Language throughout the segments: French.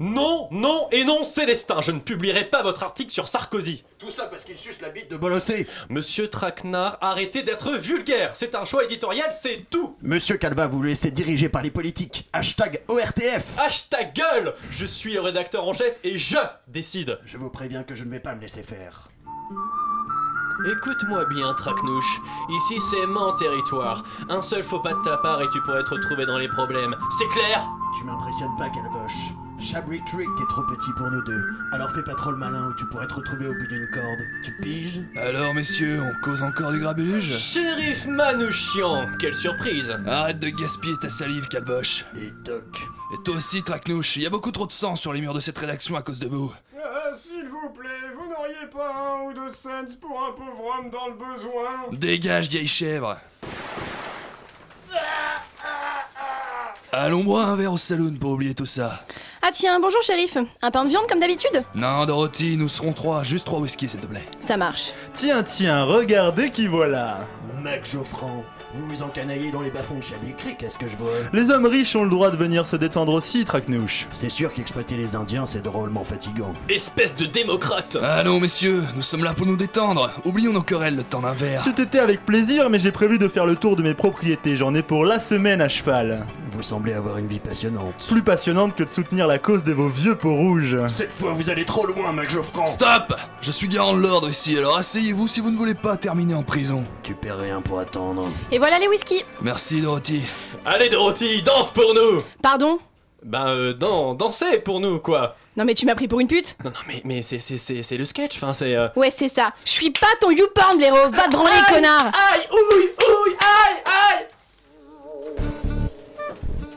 Non, non et non, Célestin, je ne publierai pas votre article sur Sarkozy. Tout ça parce qu'il suce la bite de Bolossé. Monsieur Traquenard, arrêtez d'être vulgaire. C'est un choix éditorial, c'est tout. Monsieur Calva, vous laissez diriger par les politiques. Hashtag ORTF. Hashtag gueule Je suis le rédacteur en chef et je décide. Je vous préviens que je ne vais pas me laisser faire. Écoute-moi bien, Tracnouche. Ici, c'est mon territoire. Un seul faux pas de ta part et tu pourrais te retrouver dans les problèmes. C'est clair? Tu m'impressionnes pas, Calvoche. Chabri Creek est trop petit pour nous deux. Alors fais pas trop le malin ou tu pourrais te retrouver au bout d'une corde. Tu piges Alors, messieurs, on cause encore du grabuge Shérif Manouchian, quelle surprise Arrête de gaspiller ta salive, Calvoche. Et Doc. Et toi aussi, Tracnouche, il y a beaucoup trop de sang sur les murs de cette rédaction à cause de vous. Ah, S'il vous plaît, vous n'auriez pas un ou deux cents pour un pauvre homme dans le besoin? Dégage, vieille chèvre Allons boire un verre au saloon pour oublier tout ça. Ah tiens, bonjour shérif. Un pain de viande comme d'habitude Non, Dorothy, nous serons trois, juste trois whisky, s'il te plaît. Ça marche. Tiens, tiens, regardez qui voilà Mac Geoffran, vous vous encanaillez dans les bas-fonds de Chablis Creek, est-ce que je vois? Les hommes riches ont le droit de venir se détendre aussi, Tracnouche. C'est sûr qu'exploiter les Indiens, c'est drôlement fatigant. Espèce de démocrate Allons, messieurs, nous sommes là pour nous détendre. Oublions nos querelles le temps d'un verre. C'eût été avec plaisir, mais j'ai prévu de faire le tour de mes propriétés. J'en ai pour la semaine à cheval. Vous semblez avoir une vie passionnante. Plus passionnante que de soutenir la cause de vos vieux peaux rouges. Cette fois, vous allez trop loin, Mac Geoffran Stop Je suis garant de l'ordre ici, alors asseyez-vous si vous ne voulez pas terminer en prison. Tu perds rien pour attendre. Et voilà les whisky. Merci, Dorothy. Allez, Dorothy, danse pour nous Pardon? Ben, euh, dan- dansez pour nous, quoi Non mais tu m'as pris pour une pute Non, non, mais, mais c'est, c'est, c'est, c'est le sketch, enfin, c'est... euh, Ouais, c'est ça. Je suis pas ton YouPorn, blaireau. Va te branler, connard Aïe, ouille, ouille, aïe, aïe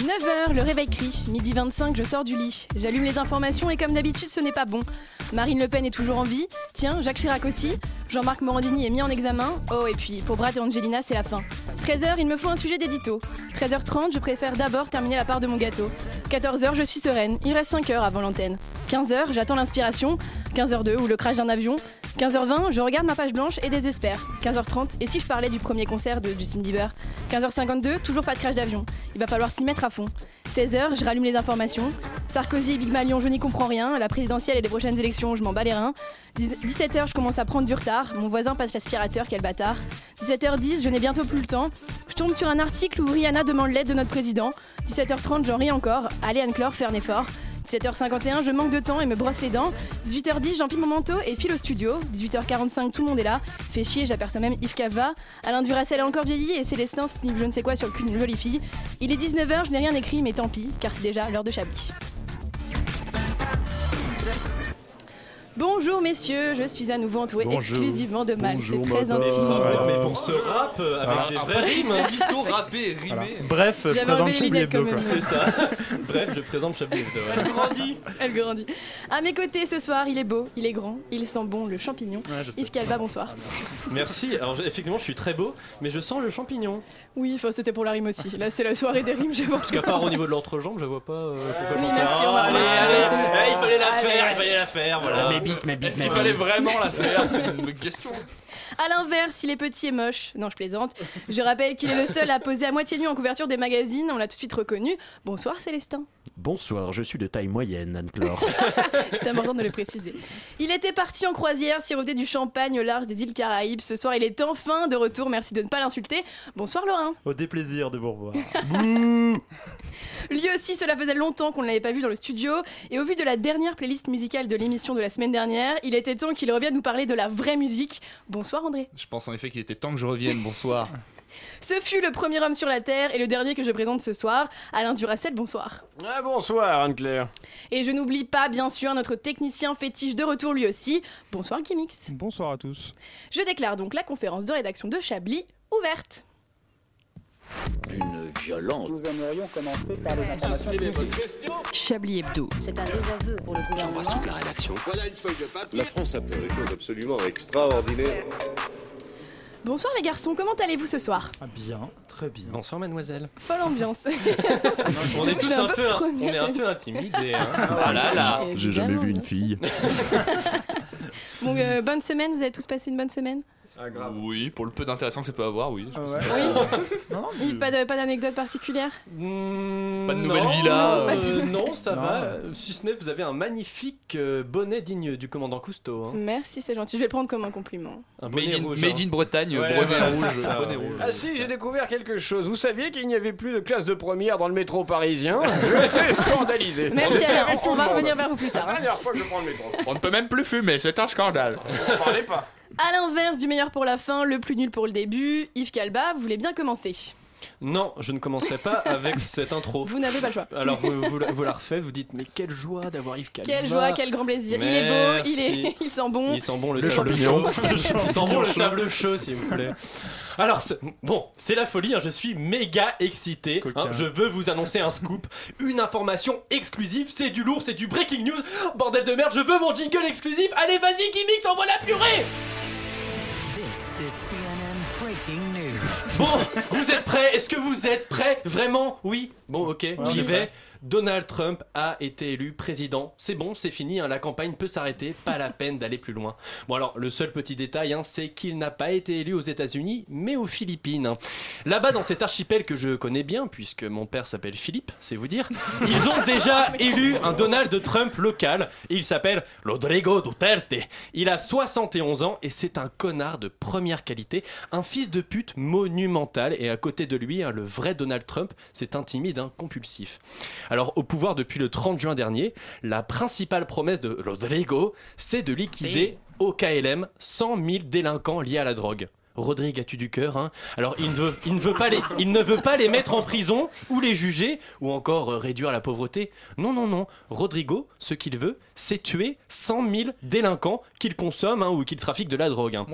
9h, le réveil crie. Midi 25, je sors du lit. J'allume les informations et comme d'habitude, ce n'est pas bon. Marine Le Pen est toujours en vie. Tiens, Jacques Chirac aussi. Jean-Marc Morandini est mis en examen. Oh, et puis pour Brad et Angelina, c'est la fin. 13h, il me faut un sujet d'édito. 13h30, je préfère d'abord terminer la part de mon gâteau. 14h, je suis sereine. Il reste 5 heures avant l'antenne. 15h, j'attends l'inspiration. 15h02 ou le crash d'un avion. 15h20, je regarde ma page blanche et désespère. 15h30, et si je parlais du premier concert de Justin Bieber? 15h52, toujours pas de crash d'avion. Il va falloir s'y mettre à fond. 16h, je rallume les informations. Sarkozy et Big Malion, je n'y comprends rien. La présidentielle et les prochaines élections, je m'en bats les reins. 17h, je commence à prendre du retard. Mon voisin passe l'aspirateur, quel bâtard. 17h10, je n'ai bientôt plus le temps. Je tombe sur un article où Rihanna demande l'aide de notre président. 17h30, j'en ris encore. Allez, Anne-Claire, fais un effort. 17h51, je manque de temps et me brosse les dents. 18h10, j'empile mon manteau et file au studio. 18h45, tout le monde est là. Fait chier, j'aperçois même Yves Calva. Alain Duracell a encore vieilli et Célestin snipe je ne sais quoi sur le jolie fille. Il est 19h, je n'ai rien écrit, mais tant pis, car c'est déjà l'heure de Chablis. Bonjour messieurs, je suis à nouveau entouré Bonjour. exclusivement de mâles, c'est Bonjour, très madame. intime. Ah, Mais pour ce rap, euh, avec Ah, des un vraies rimes Vito râpé, Voilà. rimé. Bref, je J'avais présente les Chablis lunettes Hebdo, quand quoi. même. C'est ça. Bref, je présente Chablis Hebdo, ouais. grandit. Elle grandit. À mes côtés ce soir, il est beau, il est grand, il sent bon le champignon. Ouais, je sais. Yves Calva, bonsoir. Merci. Alors, effectivement, je suis très beau, mais je sens le champignon. Oui, enfin c'était pour la rime aussi. Là c'est la soirée des rimes, je pense. Parce qu'à part au niveau de l'entrejambe, je vois pas euh, pourquoi Oui, merci, on va allez, remettre allez, sur les- allez, Il fallait la Allez, faire, allez. il fallait la faire, voilà. Mes Est-ce mes qu'il fallait vraiment la faire C'était une bonne question. À l'inverse, il est petit et moche. Non, je plaisante. Je rappelle qu'il est le seul à poser à moitié nu en couverture des magazines. On l'a tout de suite reconnu. Bonsoir Célestin. Bonsoir, je suis de taille moyenne, Anne-Claire. C'est important de le préciser. Il était parti en croisière, siroter du champagne au large des îles Caraïbes. Ce soir, il est enfin de retour. Merci de ne pas l'insulter. Bonsoir Laurent. Au déplaisir de vous revoir. Lui aussi, cela faisait longtemps qu'on ne l'avait pas vu dans le studio. Et au vu de la dernière playlist musicale de l'émission de la semaine dernière, il était temps qu'il revienne nous parler de la vraie musique. Bonsoir André. Je pense en effet qu'il était temps que je revienne. Bonsoir. Ce fut le premier homme sur la Terre et le dernier que je présente ce soir, Alain Duracel, bonsoir. Ah, bonsoir, Anne-Claire. Et je n'oublie pas, bien sûr, notre technicien fétiche de retour lui aussi. Bonsoir Kimix. Bonsoir à tous. Je déclare donc la conférence de rédaction de Chablis ouverte. D'une violence. Nous aimerions commencer par les informations. Chablis Hebdo. C'est un désaveu pour le gouvernement. toute la rédaction. Voilà une feuille de papier. La France a fait des choses absolument extraordinaires. Bonsoir les garçons, comment allez-vous ce soir? Ah, bien, très bien. Bonsoir mademoiselle. Folle ambiance. On est Je tous suis un un peu peu, on est un peu intimidés. Hein. Ah là là. J'ai jamais vu une fille. Bon, euh, bonne semaine, vous avez tous passé une bonne semaine? Oui, pour le peu d'intéressant que ça peut avoir, oui. Yves, pas de- pas d'anecdote particulière Hmm, Pas de nouvelle non, villa, euh, euh. non, ça Non. va. euh, Si ce n'est, vous avez un magnifique euh, bonnet digne du commandant Cousteau. hein. Merci, c'est gentil. Je vais le prendre comme un compliment. Un bonnet Made in, rouge. made hein. in Bretagne, Ouais, bonnet voilà, rouge, c'est ça, bonnet ouais. rouge. Ah si, j'ai découvert quelque chose. Vous saviez qu'il n'y avait plus de classe de première dans le métro parisien? J'étais scandalisé. Merci Alain, on, on va revenir vers vous plus tard. La dernière fois que je prends le métro. On ne peut même plus fumer, c'est un scandale. Ne parlez pas. À l'inverse du meilleur pour la fin, le plus nul pour le début, Yves Calba, voulez bien commencer Non, je ne commencerai pas avec cette intro. Vous n'avez pas le choix. Alors vous, vous, la- vous la refaites, vous dites mais quelle joie d'avoir Yves Calva. Quelle joie, quel grand plaisir. Il est beau, il, est, il sent bon. Il sent bon le, Le sable champignon. chaud. Il sent bon le sable chaud, s'il vous plaît. Alors, c'est- bon, c'est la folie, hein, je suis méga excité. Hein, je veux vous annoncer un scoop, une information exclusive. C'est du lourd, c'est du breaking news. Bordel de merde, je veux mon jingle exclusif. Allez, vas-y, Gimmicks, envoie la purée Bon, vous êtes prêts? Est-ce que vous êtes prêts? Vraiment? Oui? Bon, ok, j'y vais. Donald Trump a été élu président. C'est bon, c'est fini, hein, la campagne peut s'arrêter, pas la peine d'aller plus loin. Bon alors, le seul petit détail, hein, c'est qu'il n'a pas été élu aux États-Unis, mais aux Philippines. hein. Là-bas, dans cet archipel que je connais bien, puisque mon père s'appelle Philippe, c'est vous dire, ils ont déjà élu un Donald Trump local. Il s'appelle Rodrigo Duterte. Il a 71 ans et c'est un connard de première qualité, un fils de pute monumental. Et à côté de lui, hein, le vrai Donald Trump, c'est un timide, un compulsif. Alors, au pouvoir depuis le 30 juin dernier, la principale promesse de Rodrigo, c'est de liquider au KLM 100 000 délinquants liés à la drogue. Rodrigue, as-tu du cœur hein? Alors, il ne, veut, il, ne veut pas les, il ne veut pas les mettre en prison ou les juger ou encore euh, réduire la pauvreté. Non, non, non. Rodrigo, ce qu'il veut, c'est tuer 100 000 délinquants qu'il consomme hein, ou qu'il trafique de la drogue. hein.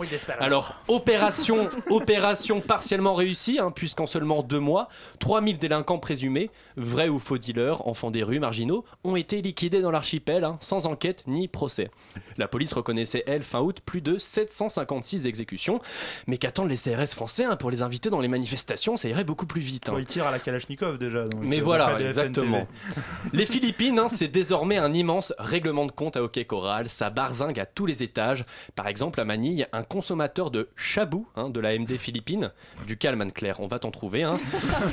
Alors, opération, opération partiellement réussie, hein, puisqu'en seulement deux mois, 3000 délinquants présumés, vrais ou faux dealers, enfants des rues, marginaux, ont été liquidés dans l'archipel, hein, sans enquête ni procès. La police reconnaissait, elle, fin août, plus de 756 exécutions. Mais qu'attendent les CRS français hein, pour les inviter dans les manifestations Ça irait beaucoup plus vite. hein. Bon, il tire à la Kalachnikov déjà. donc, Mais euh, voilà, exactement. Les Philippines, hein, c'est désormais un immense règlement de compte à hockey coral. Ça barzingue à tous les étages. Par exemple, à Manille, un consommateur de chabou hein, de la MD Philippines, du calme Claire, on va t'en trouver, hein,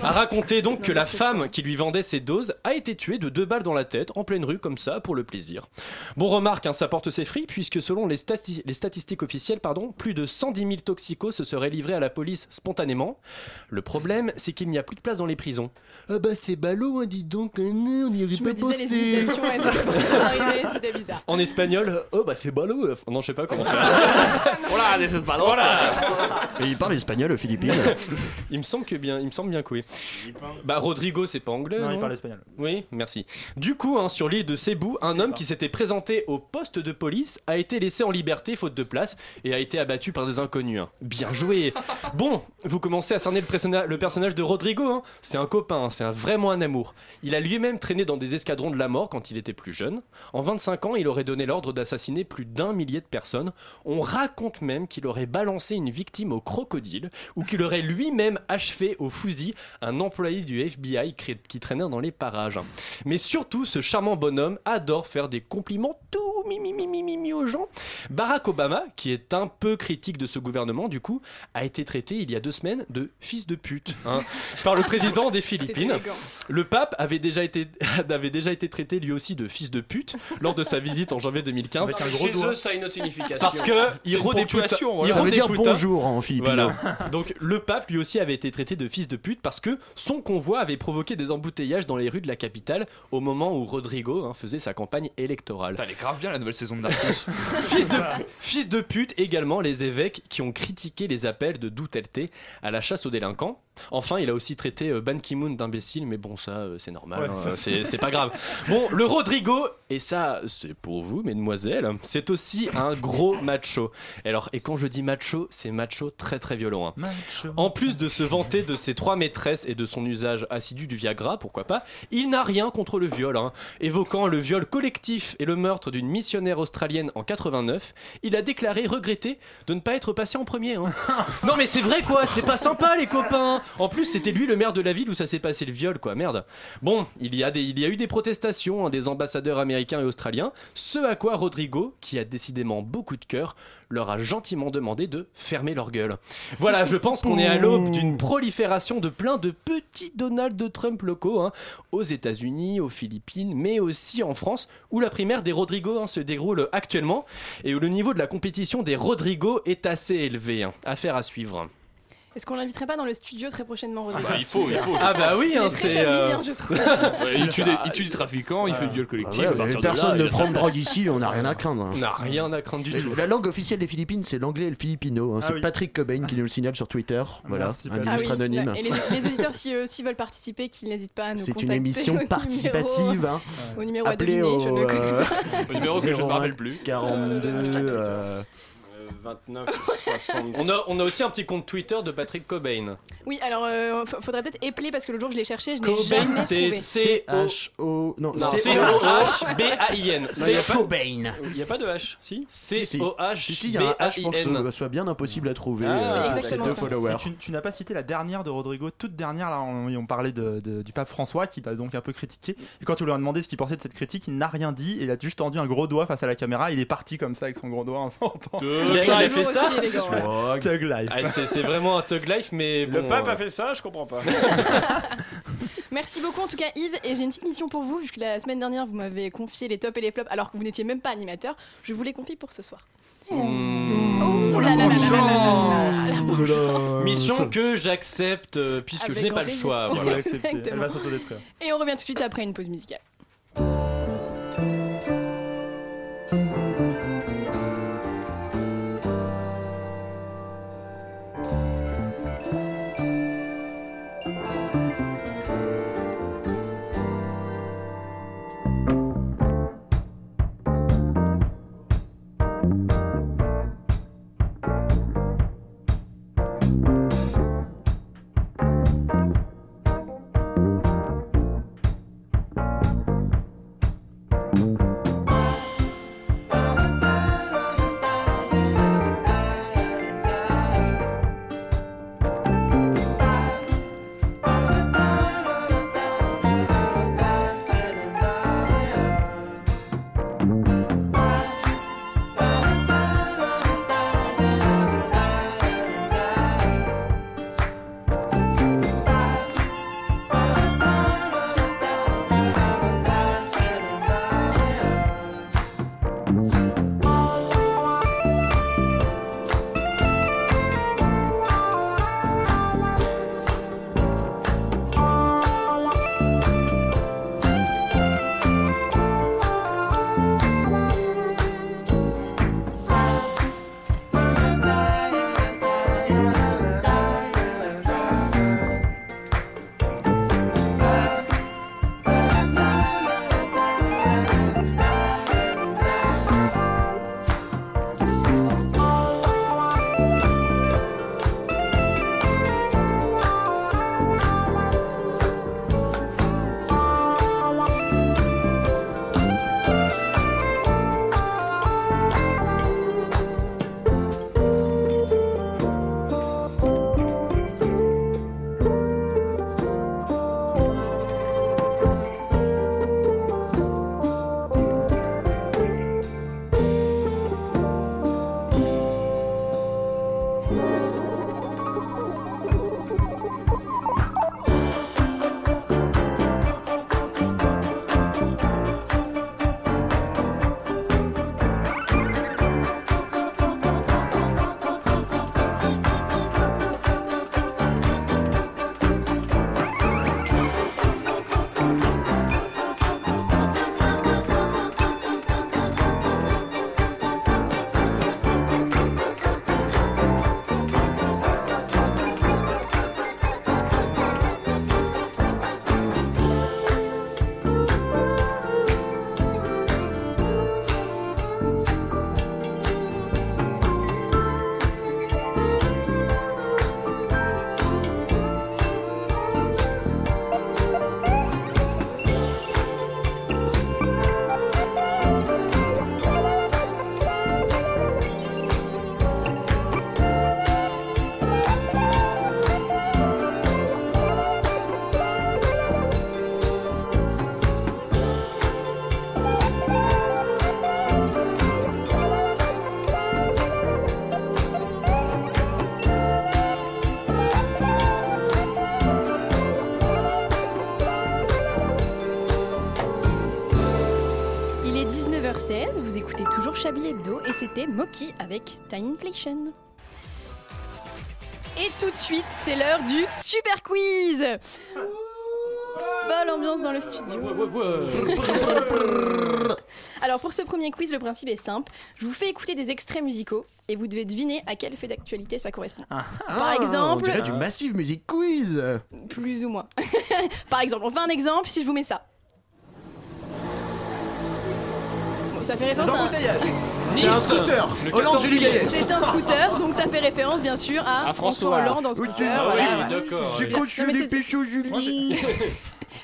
a raconté donc que la femme qui lui vendait ses doses a été tuée de deux balles dans la tête en pleine rue comme ça pour le plaisir. Bon remarque, ça porte ses fruits puisque selon les, stati- les statistiques officielles, pardon, plus de 110 000 toxicos se seraient livrés à la police spontanément. Le problème, c'est qu'il n'y a plus de place dans les prisons. Ah bah c'est ballot, hein, dis donc, hein, on n'y Je me disais les imitations, elles étaient arrivées, c'était bizarre. En espagnol, euh, oh bah c'est ballot. euh, Non, je sais pas comment faire. Hola, this is ballot. Et il parle espagnol aux Philippines. Il me semble que bien, il me semble bien oui. Bah Rodrigo, c'est pas anglais. Non, Non, il parle espagnol. Oui, merci. Du coup, hein, sur l'île de Cebu, un homme qui s'était présenté au poste de police a été laissé en liberté faute de place et a été abattu par des inconnus. hein. Bien joué. Bon, vous commencez à cerner le, personna- le personnage de Rodrigo. hein. C'est un copain, c'est vraiment un amour. Il a lui-même traîné dans des escadrons de la mort quand il était plus jeune. En 25 ans, il aurait donné l'ordre d'assassiner plus d'un millier de personnes. On raconte même qu'il aurait balancé une victime au crocodile ou qu'il aurait lui-même achevé au fusil un employé du FBI qui traînait dans les parages. Mais surtout, ce charmant bonhomme adore faire des compliments tout mimi mimi mimi aux gens. Barack Obama, qui est un peu critique de ce gouvernement, du coup, a été traité il y a deux semaines de fils de pute hein, par le président des Philippines. Le pape avait déjà été avait déjà été traité lui aussi de fils de pute lors de sa visite en janvier 2015. Avec un gros Chez doigt. eux, ça a une autre signification. Parce que il ponctuation, voilà. il Ça veut dire redépoute- bonjour en philippino. voilà. Donc le pape lui aussi avait été traité de fils de pute parce que son convoi avait provoqué des embouteillages dans les rues de la capitale au moment où Rodrigo hein, faisait sa campagne électorale. Putain, elle est grave bien la nouvelle saison de Narcos. Fils de, fils de pute également les évêques qui ont critiqué les appels de Duterte à la chasse aux délinquants. Enfin, il a aussi traité euh, Ban Ki-moon d'imbécile, mais bon, ça, euh, c'est normal, Ouais, hein, ça- c'est c'est pas grave. Bon, le Rodrigo, et ça, c'est pour vous, mesdemoiselles, c'est aussi un gros macho. Et alors, et quand je dis macho, c'est macho très très violent. hein. En plus de se vanter de ses trois maîtresses et de son usage assidu du Viagra, pourquoi pas, il n'a rien contre le viol. hein. Évoquant le viol collectif et le meurtre d'une missionnaire australienne en 89, il a déclaré regretter de ne pas être passé en premier. hein. non mais c'est vrai quoi, c'est pas sympa les copains. En plus, c'était lui le maire de la ville où ça s'est passé le viol quoi, merde. Bon, il y a, des, il y a eu des protestations hein, des ambassadeurs américains et australiens, ce à quoi Rodrigo, qui a décidément beaucoup de cœur, leur a gentiment demandé de fermer leur gueule. Voilà, je pense qu'on est à l'aube d'une prolifération de plein de petits Donald Trump locaux, hein, aux États-Unis, aux Philippines, mais aussi en France, où la primaire des Rodrigo hein, se déroule actuellement et où le niveau de la compétition des Rodrigo est assez élevé. Affaire à suivre. Est-ce qu'on l'inviterait pas dans le studio très prochainement, Rodrigo bah, il faut, il faut. Ah bah oui, Il hein, c'est. euh, chablisien, je trouve. Ouais, il, tue des, il tue des trafiquants, il fait du viol collectif. Ouais, partir de personne là, ne prend de drogue ici, on n'a rien à craindre. hein. On n'a rien à craindre du tout. La langue officielle des Philippines, c'est l'anglais et le filipino. hein. Ah C'est oui. Patrick Cobain qui nous le signale sur Twitter. Voilà, Merci, un. Ah illustre oui, anonyme. là, et les, les auditeurs, si eux aussi veulent participer, qu'ils n'hésitent pas à nous C'est une émission au numéro- participative. hein. Au numéro à Appelez deviner, au, je ne connais euh, pas. Au numéro que je ne me 01 rappelle plus. 42. Euh, 29, 60. On a, on a aussi un petit compte Twitter de Patrick Cobain. Oui, alors euh, faudrait peut-être épeler parce que le jour je l'ai cherché, je n'ai Cobain, jamais c'est trouvé. C-H-O. Non, Non, C- C-O-H-B-A-I-N. Non, il y a pas- Cobain. Il n'y a pas de H, si Si, si. Si, C-O-H-B-A-I-N. si, il y a un H pour que ce soit bien impossible à trouver. Ah, euh, c'est ces exactement deux ça. followers. Et tu, tu n'as pas cité la dernière de Rodrigo, toute dernière, là, on, on parlait de, de- du pape François qui l'a donc un peu critiqué. Et quand on lui a demandé ce qu'il pensait de cette critique, il n'a rien dit et il a juste tendu un gros doigt face à la caméra. Il est parti comme ça avec son gros doigt en. Il a, il a fait ça. C'est, vraiment un thug life, mais bon, Le pape a euh. fait ça, je comprends pas. Merci beaucoup en tout cas Yves. Et j'ai une petite mission pour vous puisque la semaine dernière vous m'avez confié les tops et les flops alors que vous n'étiez même pas animateur, je vous les confie pour ce soir. Mission que j'accepte euh, puisque je n'ai pas le choix. Et on revient tout de suite après une pause musicale. Chablis Hebdo et c'était Moki avec Time Inflation. Et tout de suite, c'est l'heure du super quiz Bonne ambiance dans le studio. Alors pour ce premier quiz, le principe est simple. Je vous fais écouter des extraits musicaux et vous devez deviner à quel fait d'actualité ça correspond. Par Ah, exemple, On dirait du Massive Music Quiz. plus ou moins. Par exemple, on fait un exemple si je vous mets ça. Ça fait référence à un... C'est un scooter. Le Hollande 14 Julie Gaillet. C'est un scooter, donc ça fait référence bien sûr à, À François François. Hollande en scooter. Ah voilà, oui, voilà. d'accord. Quand Non, mais c'est- Julie.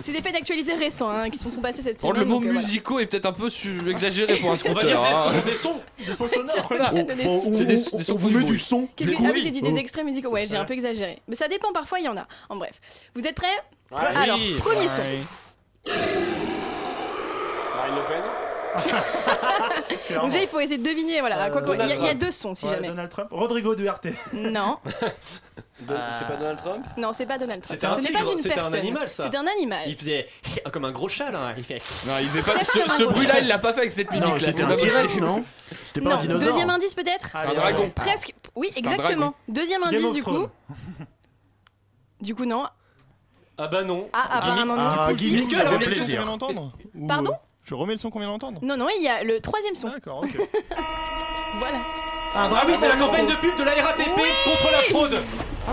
C'est des faits d'actualité récents hein, qui sont passés cette Bon, semaine. le mot donc, euh, voilà. musicaux est peut-être un peu su- exagéré pour un On va dire scooter. hein. des sons, des sons. Des sons sonores. Voilà. On, Des- on- C'est des- on- des sons on vous met du son. Qu'est-ce du que- coup. Ah oui, j'ai dit des Oh. extraits musicaux. Ouais, j'ai un peu exagéré. Mais ça dépend, parfois il y en a. En bref. Vous êtes prêts? Ouais. Alors, Oui. premier son. Marine Le Pen? Donc déjà, il faut essayer de deviner. Voilà, quoi Euh, il, y a, il y a Donald deux sons si Ouais, jamais. Donald Trump. Rodrigo Duarte. Non, De- C'est pas Donald Trump? Non, c'est pas Donald Trump. C'était un Ce n'est tigre, pas une c'était un personne. animal, ça. C'est un animal. Il faisait comme un gros chat là. Il fait. Non, il fait pas. Ce, bruit-là, il l'a pas fait avec cette minute. Non, c'était c'est un T-Rex, non C'était pas un Non, dinosaure. deuxième indice peut-être Allez, un dragon. Presque. Oui, C'est un exactement. Deuxième Game indice of du coup. Thrones. Du coup, non. Ah bah non. Ah, apparemment non. Ah, Si, si. Gimmicks, Est-ce que ça alors fait les plaisir. Pardon euh, Je remets le son qu'on vient d'entendre Non, non, il y a le troisième son. D'accord, ok. Voilà. Ah oui, c'est la campagne de pub de la RATP contre la fraude.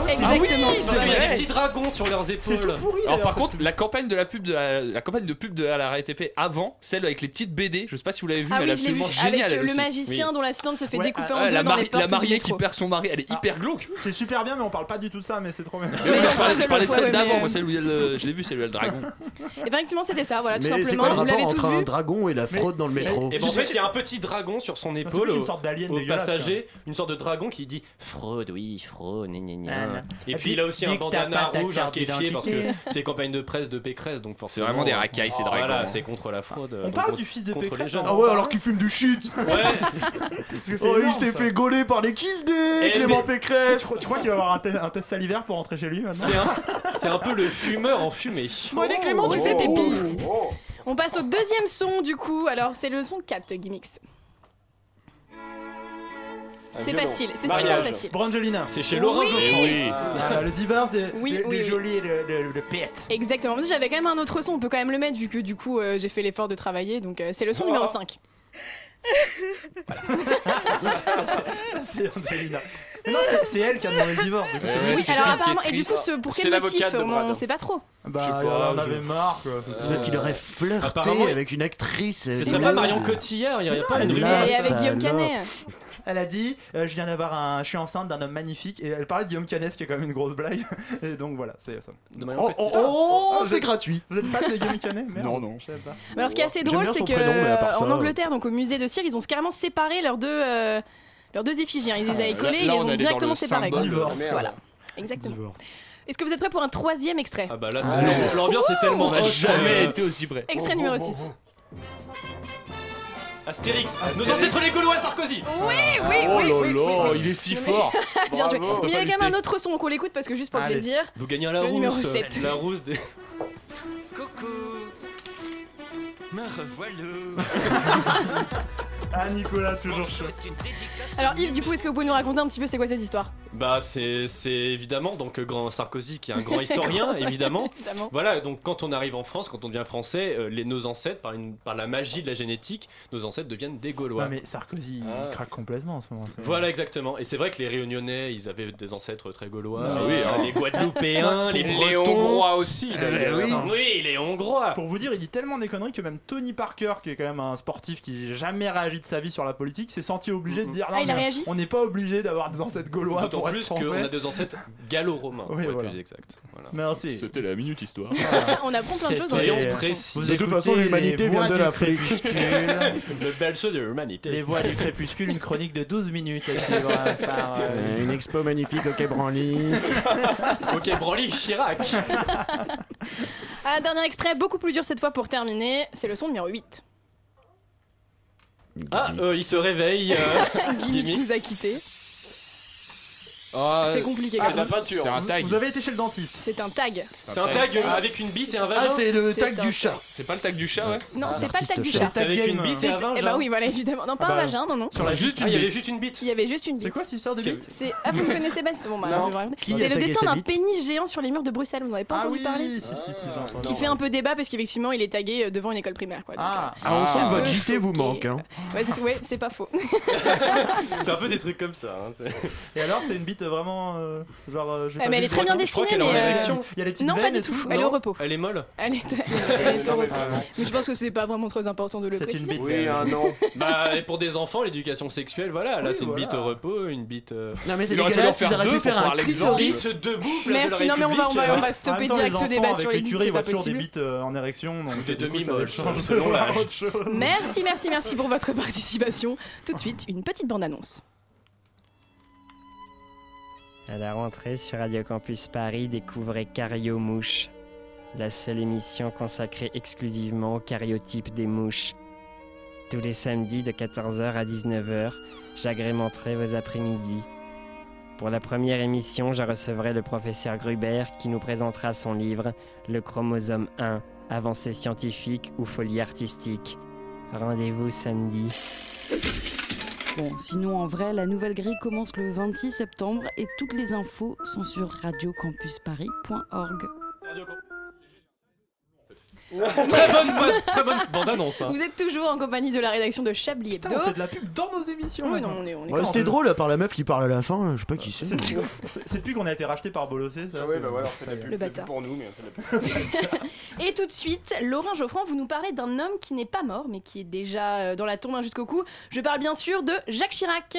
Exactement. Parce qu'il y a des petits dragons sur leurs C'est tout épaules. pourri. Alors par contre, la campagne de la pub de la, la campagne de pub de la RATP avant, celle avec les petites BD, je sais pas si vous l'avez vue, Ah mais elle est oui, je l'ai vu. absolument Avec géniale. euh, elle le aussi. magicien Oui. dont l'assistante se fait Ouais, découper ah, en Ouais, deux la, dans mari- les portes la mariée qui métro. perd son mari, elle est Ah. hyper glauque. C'est super bien, mais on parle pas du tout de ça, mais c'est trop bien. Mais oui, mais je parlais, je parlais de ouais, celle d'avant, euh, moi celle où il y a le, je l'ai vue, celle où il y a le dragon. Effectivement, c'était ça, voilà, tout Mais c'est simplement. le Vous l'avez rapport tous entre un vu. dragon et la fraude dans le métro Et ben en fait, il y a un petit dragon sur son C'est épaule une au, sorte d'alien au dégueulasse. passager, une sorte de dragon qui dit fraude, oui, fraude, gna, gna, gna. Et Et puis puis, il a aussi un bandana rouge inquiété parce que c'est campagne de presse de Pécresse, donc C'est forcément. vraiment des racailles, ces dragons. Voilà, c'est contre la fraude. On parle du fils de Pécresse. Ah ouais, alors qu'il fume du shit Ouais. C'est Oh, il s'est fait gauler par les Kiss Day, Eh, Clément Pécresse Tu crois, qu'il va avoir un, te- un test salivaire pour rentrer chez lui maintenant C'est un, c'est un peu le fumeur en fumée. Bon, allez, Clément, tu Oh, sais, t'es pire. On passe au deuxième son du coup. Alors, c'est le son 4 Gimmicks. C'est violon. facile, c'est super facile. Brangelina. C'est chez Laurent Oui. Geoffroy. oui. Ah, le divorce des, Oui, jolis et de, de, de pète. Exactement. J'avais quand même un autre son, on peut quand même le mettre vu que du coup euh, j'ai fait l'effort de travailler. Donc euh, c'est le son Oh. numéro 5. C'est Angelina. Non, c'est- c'est elle qui a demandé le divorce. Du coup, c'est Oui, alors apparemment, et du coup, ce- pour C'est quel motif de on ne sait pas trop. Bah, Je sais je- avait marre c'est C'est parce qu'il aurait flirté avec une actrice. Ce et serait pas Marion Cotillard, il n'y a pas une mais Et rumeur. avec Guillaume. Canet. Elle a dit euh, Je viens d'avoir un. Je suis enceinte d'un homme magnifique. Et elle parlait de Guillaume Canet, ce qui est quand même une grosse blague. Et donc voilà, c'est ça. Oh, oh, Cotillard. oh, Ah, c'est gratuit. Vous êtes fan de Guillaume Canet Merde. Non, non. Je savais pas. Alors, ce qui est assez drôle, c'est que prénom, euh, en ça, Angleterre, donc au musée de cire, ils ont carrément séparé leurs deux, euh, leurs deux effigies. hein. Ils les avaient là- collées et ils les on ont directement séparés. Voilà, exactement. Est-ce que vous êtes prêts pour un troisième extrait? Ah bah là, c'est- l'ambiance est tellement On n'a jamais été aussi près. Extrait numéro 6. Astérix, nos ancêtres les Gaulois Sarkozy. Oui, oui, Oh oui. là oui, là, oui, oui. il est si fort. Bien joué. Mais il y avait quand même un autre son, donc on l'écoute parce que juste pour le plaisir. Vous gagnez à la rousse. La rousse des. Coucou Me revoilà Ah, Nicolas, toujours chaud. C'est une dédicace Alors Yves, du coup, est-ce que vous pouvez nous raconter un petit peu c'est quoi cette histoire Bah c'est c'est évidemment donc euh, grand Sarkozy qui est un grand historien évidemment. Évidemment. Voilà donc quand on arrive en France, quand on devient français, euh, les nos ancêtres par une par la magie de la génétique, nos ancêtres deviennent des Gaulois. Non, mais Sarkozy, Ah. il craque complètement en ce moment. Voilà exactement. Et c'est vrai que les Réunionnais, ils avaient des ancêtres très gaulois. Ah oui, hein. les Guadeloupéens, les Les. Hongrois aussi, Eh oui. Oui, les Hongrois. Pour vous dire, il dit tellement des conneries que même Tony Parker, qui est quand même un sportif qui n'a jamais réagi de sa vie sur la politique, s'est senti obligé de dire non, Ah, il a mais réagi on n'est pas obligé d'avoir des ancêtres gaulois D'autant plus qu'on a des ancêtres gallo-romains, Oui, pour être voilà. plus exact. Voilà. Merci. C'était la minute histoire. On apprend plein de choses dans cette précis. De toute façon, l'humanité les vient de du l'Afrique. crépuscule. Le berceau de l'humanité. les voix du crépuscule, une chronique de 12 minutes à suivre euh, par. Une expo magnifique au Quai Branly. Ok, Branly Chirac. Ah, dernier extrait, beaucoup plus dur cette fois pour terminer, c'est le son numéro 8. Ah, euh, il se réveille. euh, Gimmicks. nous a quittés. Ah, C'est compliqué. Ah, quand de la même. peinture. C'est un tag. Vous avez été chez le dentiste. C'est un tag. C'est un tag euh, avec une bite et un vagin. Ah, c'est le C'est tag du chat. C'est pas le tag du chat, ouais Non, c'est pas le tag du chat. C'est avec une bite et un Eh vagin. bah oui, voilà, évidemment. Non, pas Ah un bah, vagin, non, non. Sur la Juste Ah, une il y avait juste une bite. Il y avait juste une bite. C'est quoi cette histoire de C'est- bite C'est ah vous ne connaissez pas c'est bon bah, C'est le dessin d'un pénis géant sur les murs de Bruxelles. Vous n'en avez pas Ah entendu oui, parler si, si, si. Qui fait un peu débat parce qu'effectivement il est tagué euh, devant une école primaire quoi. Ah, Ah, on sent Ah. que votre JT vous manque. Hein. euh, ouais, c'est- c'est pas faux. C'est un peu des trucs comme ça. hein, c'est- et alors, c'est une bite vraiment. euh, genre. euh, j'ai Ah, pas mais elle est très bien je crois dessinée qu'elle est en mais euh, érection. Il y a les petites non pas veines du et tout. tout. Elle est au repos. Elle est molle. Elle est, elle est au repos. Mais je pense que c'est pas vraiment très important de le C'est une préciser. bite. Oui, un nom. Bah, et pour des enfants, l'éducation sexuelle, voilà. Là, Oui, c'est une voilà. bite au repos, une bite. euh, Non, mais c'est Il aurait fallu dégueulasse, en ils faire auraient deux faire pour un voir l'exemple. clitoris. Bite debout, place de la Merci, non mais on va, on va, on République, va En stopper même temps, direct les ce enfants, débat avec sur les les bites, curés, c'est ils voient pas toujours des possible. bites euh, en érection. Donc, Des du coup, ça demi-moches, change selon l'âge. autre chose. Merci, merci, merci pour votre participation. Tout de suite, une petite bande-annonce. À la rentrée sur Radio Campus Paris, découvrez Cario Mouche, la seule émission consacrée exclusivement au cariotype des mouches. Tous les samedis de 14h à 19h, j'agrémenterai vos après-midi. Pour la première émission, je recevrai le professeur Gruber qui nous présentera son livre Le chromosome 1, avancée scientifique ou folie artistique. Rendez-vous samedi. Bon, sinon en vrai, la nouvelle grille commence le 26 septembre et toutes les infos sont sur radiocampusparis.org. Très bonne, bonne- très bonne bande-annonce. hein. Vous êtes toujours en compagnie de la rédaction de Chablis Hebdo. Putain, on fait de la pub dans nos émissions. Oui, non, maintenant. on est, on est Ouais, quand C'était drôle à part la meuf qui parle à la fin, je sais pas qui c'est. C'est depuis, c'est- c'est depuis qu'on a été racheté par Bolossé. Ça, Ah ouais, bah on fait de la pub. Le c'est bâtard. Pour nous, mais on fait de la pub. Et tout de suite, Laurent Geoffrand, vous nous parlez d'un homme qui n'est pas mort, mais qui est déjà euh, dans la tombe hein, jusqu'au cou. Je parle bien sûr de Jacques Chirac.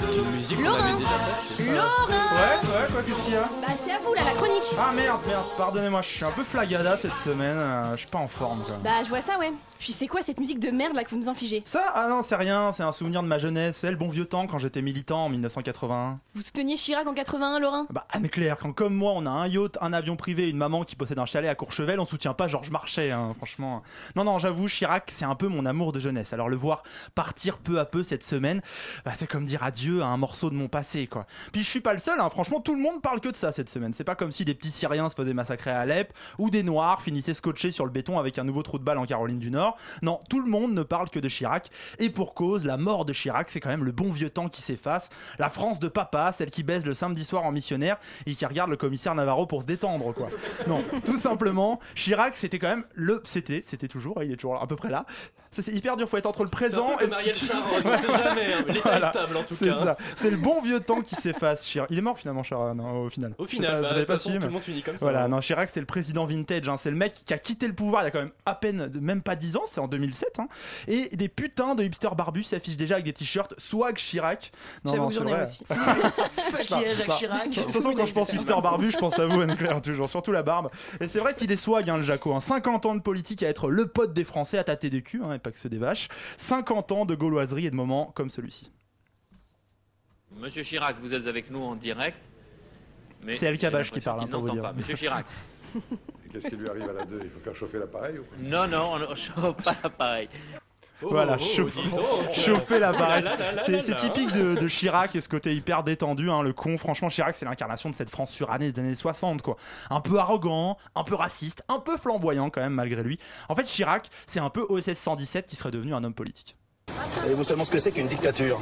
C'est une musique qu'on Laurent. avait déjà passée. Laurent Ouais, ouais, quoi, qu'est-ce qu'il y a Bah c'est à vous là, la chronique Ah merde, merde, pardonnez-moi, je suis un peu flagada cette semaine, euh, je suis pas en forme quoi. Bah je vois ça, ouais. Puis c'est quoi cette musique de merde là que vous nous infligez Ça, ah non, c'est rien, c'est un souvenir de ma jeunesse, c'est le bon vieux temps quand j'étais militant en 1981. Vous souteniez Chirac en 81, Laurent? Bah Anne-Claire, quand comme moi on a un yacht, un avion privé et une maman qui possède un chalet à Courchevel, on soutient pas Georges Marchais, hein, franchement. Non, non, j'avoue, Chirac, c'est un peu mon amour de jeunesse. Alors le voir partir peu à peu cette semaine, bah, c'est comme dire adieu à un morceau de mon passé, quoi. Puis je suis pas le seul, hein, franchement, tout le monde parle que de ça cette semaine. C'est pas comme si des petits Syriens se faisaient massacrer à Alep ou des Noirs finissaient scotchés sur le béton avec un nouveau trou de balle en Caroline du Nord. Non, tout le monde ne parle que de Chirac. Et pour cause, la mort de Chirac, c'est quand même le bon vieux temps qui s'efface. La France de papa, celle qui baise le samedi soir en missionnaire et qui regarde le commissaire Navarro pour se détendre, quoi. Non, tout simplement, Chirac, c'était quand même le. C'était, c'était toujours, il est toujours à peu près là. C'est hyper dur, faut être entre le C'est un présent peu et comme le Ariel futur. Sharon, on sait jamais. hein, L'état est stable en tout C'est cas. hein. ça. C'est le bon vieux temps qui s'efface, Chirac. Il est mort finalement, Chirac, non, au final. Au final, pas, bah, vous avez pas façon, tout le monde finit comme ça. Voilà, hein. non, Chirac, c'était le président vintage. hein. C'est le mec qui a quitté le pouvoir il y a quand même à peine, même pas 10 ans, c'est en 2007. hein. Et des putains de hipsters barbus s'affichent déjà avec des t-shirts swag Chirac. Non, J'avoue non, que j'en c'est ai vrai. aussi. Qui est Jacques Bah, Chirac De toute façon, quand je pense hipster barbu, je pense à vous, Anne-Claire, toujours, surtout la barbe. Et c'est vrai qu'il est swag, hein, le Jaco. hein. 50 ans de politique à être le pote des Français, à tâter des culs, hein, pas que ceux des vaches. 50 ans de gauloiserie et de moments comme celui-ci. Monsieur Chirac, vous êtes avec nous en direct. mais C'est El Kabash qui parle, hein, qu'il pour vous dire. pas. Monsieur Chirac. Qu'est-ce qui lui arrive à la 2 Il faut faire chauffer l'appareil Non, non, on ne chauffe pas l'appareil. Voilà, oh, chauffer l'appareil. Oh là là là C'est typique de, de Chirac et ce côté hyper détendu, hein, le con. Franchement, Chirac, c'est l'incarnation de cette France surannée des années 60, quoi. Un peu arrogant, un peu raciste, un peu flamboyant quand même, malgré lui. En fait, Chirac, c'est un peu OSS 117 qui serait devenu un homme politique. Savez-vous seulement ce que c'est qu'une dictature?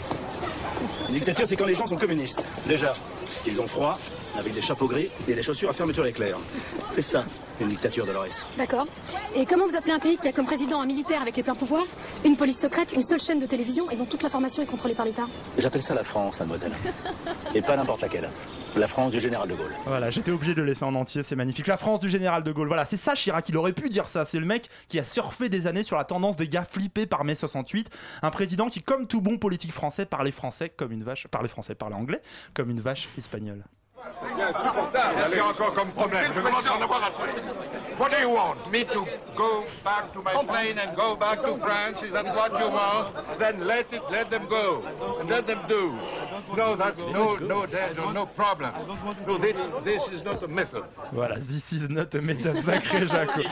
Une dictature, c'est quand les gens sont communistes. Déjà, ils ont froid, avec des chapeaux gris et des chaussures à fermeture éclair. C'est ça, une dictature, Dolores. D'accord. Et comment vous appelez un pays qui a comme président un militaire avec les pleins pouvoirs, une police secrète, une seule chaîne de télévision et dont toute l'information est contrôlée par l'État? J'appelle ça la France, mademoiselle. Et pas n'importe laquelle. La France du général de Gaulle. Voilà, j'étais obligé de le laisser en entier, c'est magnifique. La France du général de Gaulle, voilà, c'est ça Chirac, il aurait pu dire ça. C'est le mec qui a surfé des années sur la tendance des gars flippés par mai 68. Un président qui, comme tout bon politique français, parlait français comme une vache, parlait français, parlait anglais comme une vache espagnole. Qu'est-ce qu'il y a encore comme problème Je commence à en avoir assez. What do you want? Me to go back to my plane and go back to France? Is that what you want? Then let it, let them go. And let them do. No, that's no, no, no, no problem. No, this, this is not a method. Voilà, this is not a method sacré Jaco.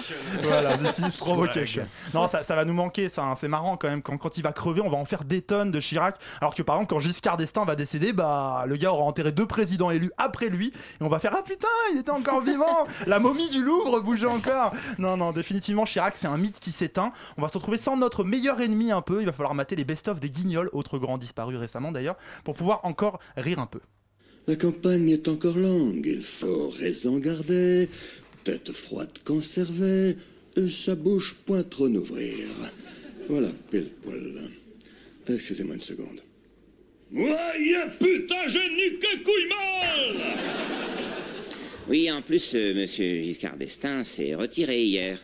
voilà, this is provocation. Non, ça, ça va nous manquer, ça. hein. C'est marrant quand même. Quand, quand il va crever, on va en faire des tonnes de Chirac. Alors que par exemple, quand Giscard d'Estaing va décéder, bah le gars aura enterré deux présidents élus après lui. Et on va faire Ah putain, il était encore vivant La momie du Louvre bougeait encore Non, non, définitivement, Chirac, c'est un mythe qui s'éteint. On va se retrouver sans notre meilleur ennemi un peu. Il va falloir mater les best-of des Guignols, autre grand disparu récemment d'ailleurs, pour pouvoir encore rire un peu. La campagne est encore longue, il faut raison garder, tête froide conserver, et sa bouche point trop n'ouvrir. Voilà, pile poil. Excusez-moi une seconde. Ouais, putain, j'ai niqué couille mal Oui, en plus, euh, monsieur Giscard d'Estaing s'est retiré hier.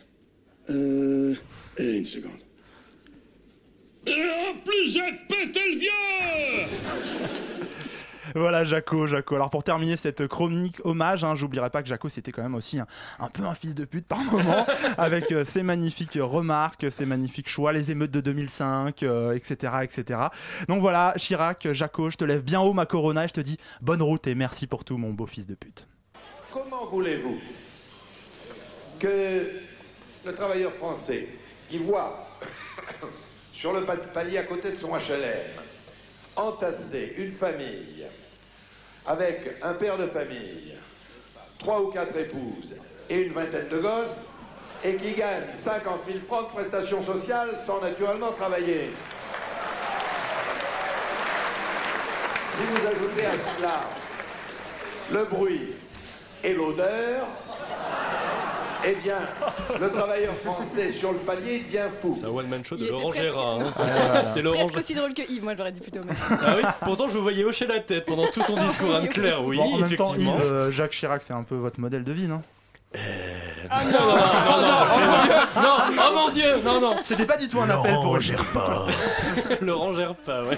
Euh. Une seconde. Et en plus, j'ai pété le vieux Voilà, Jaco, Jaco. Alors pour terminer cette chronique hommage, hein, j'oublierai pas que Jaco c'était quand même aussi un, un peu un fils de pute par moment, avec euh, ses magnifiques remarques, ses magnifiques choix, les émeutes de 2005, euh, etc., etc. Donc voilà, Chirac, Jaco, je te lève bien haut ma corona et je te dis bonne route et merci pour tout, mon beau fils de pute. Comment voulez-vous que le travailleur français qui voit sur le pa- palier à côté de son HLM entasser une famille avec un père de famille, trois ou quatre épouses et une vingtaine de gosses et qui gagne 50 000 francs de prestations sociales sans naturellement travailler. Si vous ajoutez à cela le bruit et l'odeur, eh bien, le travailleur français sur le palier devient fou. C'est un one-man show de Il était Laurent presque- Gérard. hein. Voilà. C'est Laurent Presque aussi drôle que Yves, moi j'aurais dit plutôt. Ah oui, pourtant je vous voyais hocher la tête pendant tout son discours, Anne-Claire, oui, Bon, en même temps, effectivement. Yves, euh, Jacques Chirac, c'est un peu votre modèle de vie, non? Ah non, non, non, non, non, oh mon dieu, non, non. C'était pas du tout un appel pour pas. Laurent gère pas, ouais.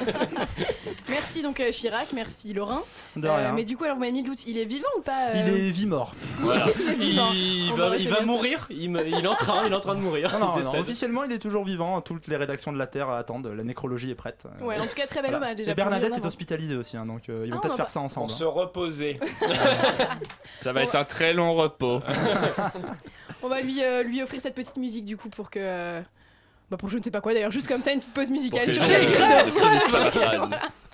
Merci donc euh, Chirac, merci Laurent. De rien. mais du coup, alors vous m'avez mis le doute, il est vivant ou pas euh Il est vie-mort. Voilà. Il. Il On va, il va mourir, il, me- il est en train, il est en train de mourir. Non, non, il non, décède. officiellement, il est toujours vivant. Toutes les rédactions de la Terre attendent. La nécrologie est prête. Ouais, en tout cas, très bel Voilà. hommage déjà. Et pour lui, Bernadette en est avance. hospitalisée aussi, hein, donc euh, ils vont Ah, peut-être on faire ça ensemble. Pour hein. se reposer. Ça va être un très long repos. On va lui, euh, lui offrir cette petite musique du coup pour que. euh, Bah pour je ne sais pas quoi d'ailleurs, juste comme ça, une petite pause musicale sur les cris de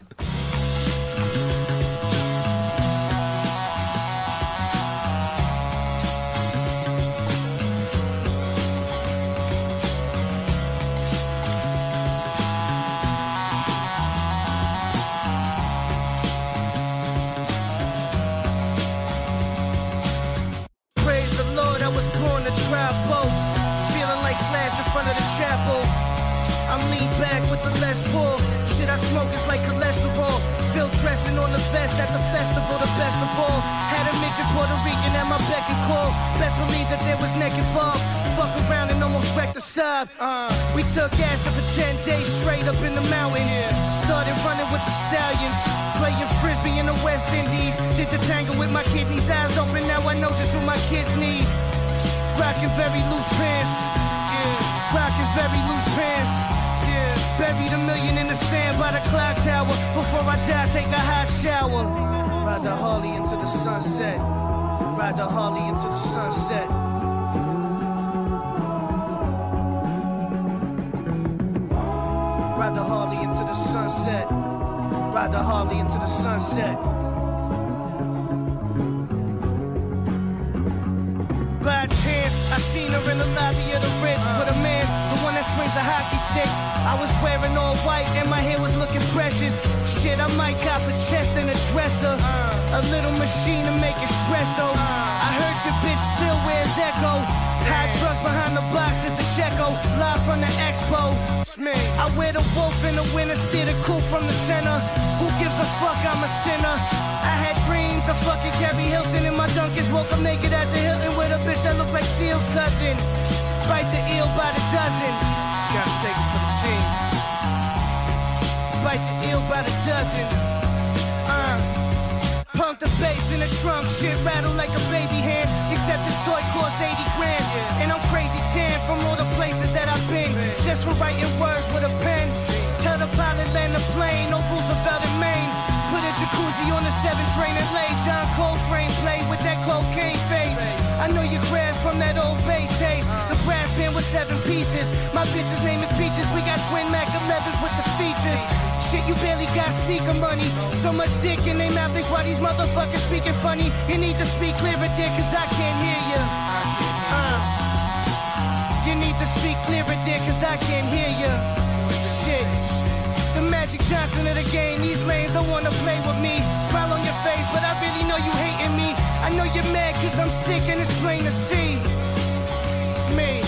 dressing on the vest at the festival, the best of all. Had a midget Puerto Rican at my beck and call. Best believe that there was neck involved. Fuck around and almost wrecked the sub. Uh, we took acid for 10 days straight up in the mountains. Started running with the stallions. Playing frisbee in the West Indies. Did the tango with my kidneys eyes open. Now I know just what my kids need. Rocking very loose pants. Yeah. Rocking very loose pants. Buried a million in the sand by the clock tower. Before I die, take a hot shower. Ride the Harley into the sunset. Ride the Harley into the sunset. Ride the Harley into the sunset. Ride the Harley into the sunset. I was wearing all white and my hair was looking precious. Shit, I might cop a chest and a dresser. A little machine to make espresso. I heard your bitch still wears Echo. High trucks behind the box at the Checo. Live from the expo. It's me. I wear the wolf in the winter, steer the coupe from the center. Who gives a fuck? I'm a sinner. I had dreams of fucking Carrie Hilson in my Dunkins. Woke up naked at the Hilton with a bitch that looked like Seal's cousin. Bite the eel by the dozen. Gotta take it for the team. Bite the eel by the dozen. Uh. Pump the bass in the trunk, shit rattle like a baby hand. Except this toy costs 80 grand. And I'm crazy tan from all the places that I've been. Just for writing words with a pen. Tell the pilot land the plane, no Roosevelt in Maine. Put a jacuzzi on the seven training late. John Coltrane played with that cocaine face. I know you crashed from that old bay taste. The brass band with seven pieces. My bitch's name is Peaches. We got twin Mac 11s with the features. Shit, you barely got sneaker money. So much dick in their mouth, that's why these motherfuckers speaking funny. You need to speak clearer, there, cause I can't hear you. Uh. You need to speak clearer, there, cause I can't hear you. Shit. The Magic Johnson of the game, these lanes don't wanna play with me. Smile on your face, but I really know you hating me. Know you're mad cause I'm sick and it's plain to see. It's me.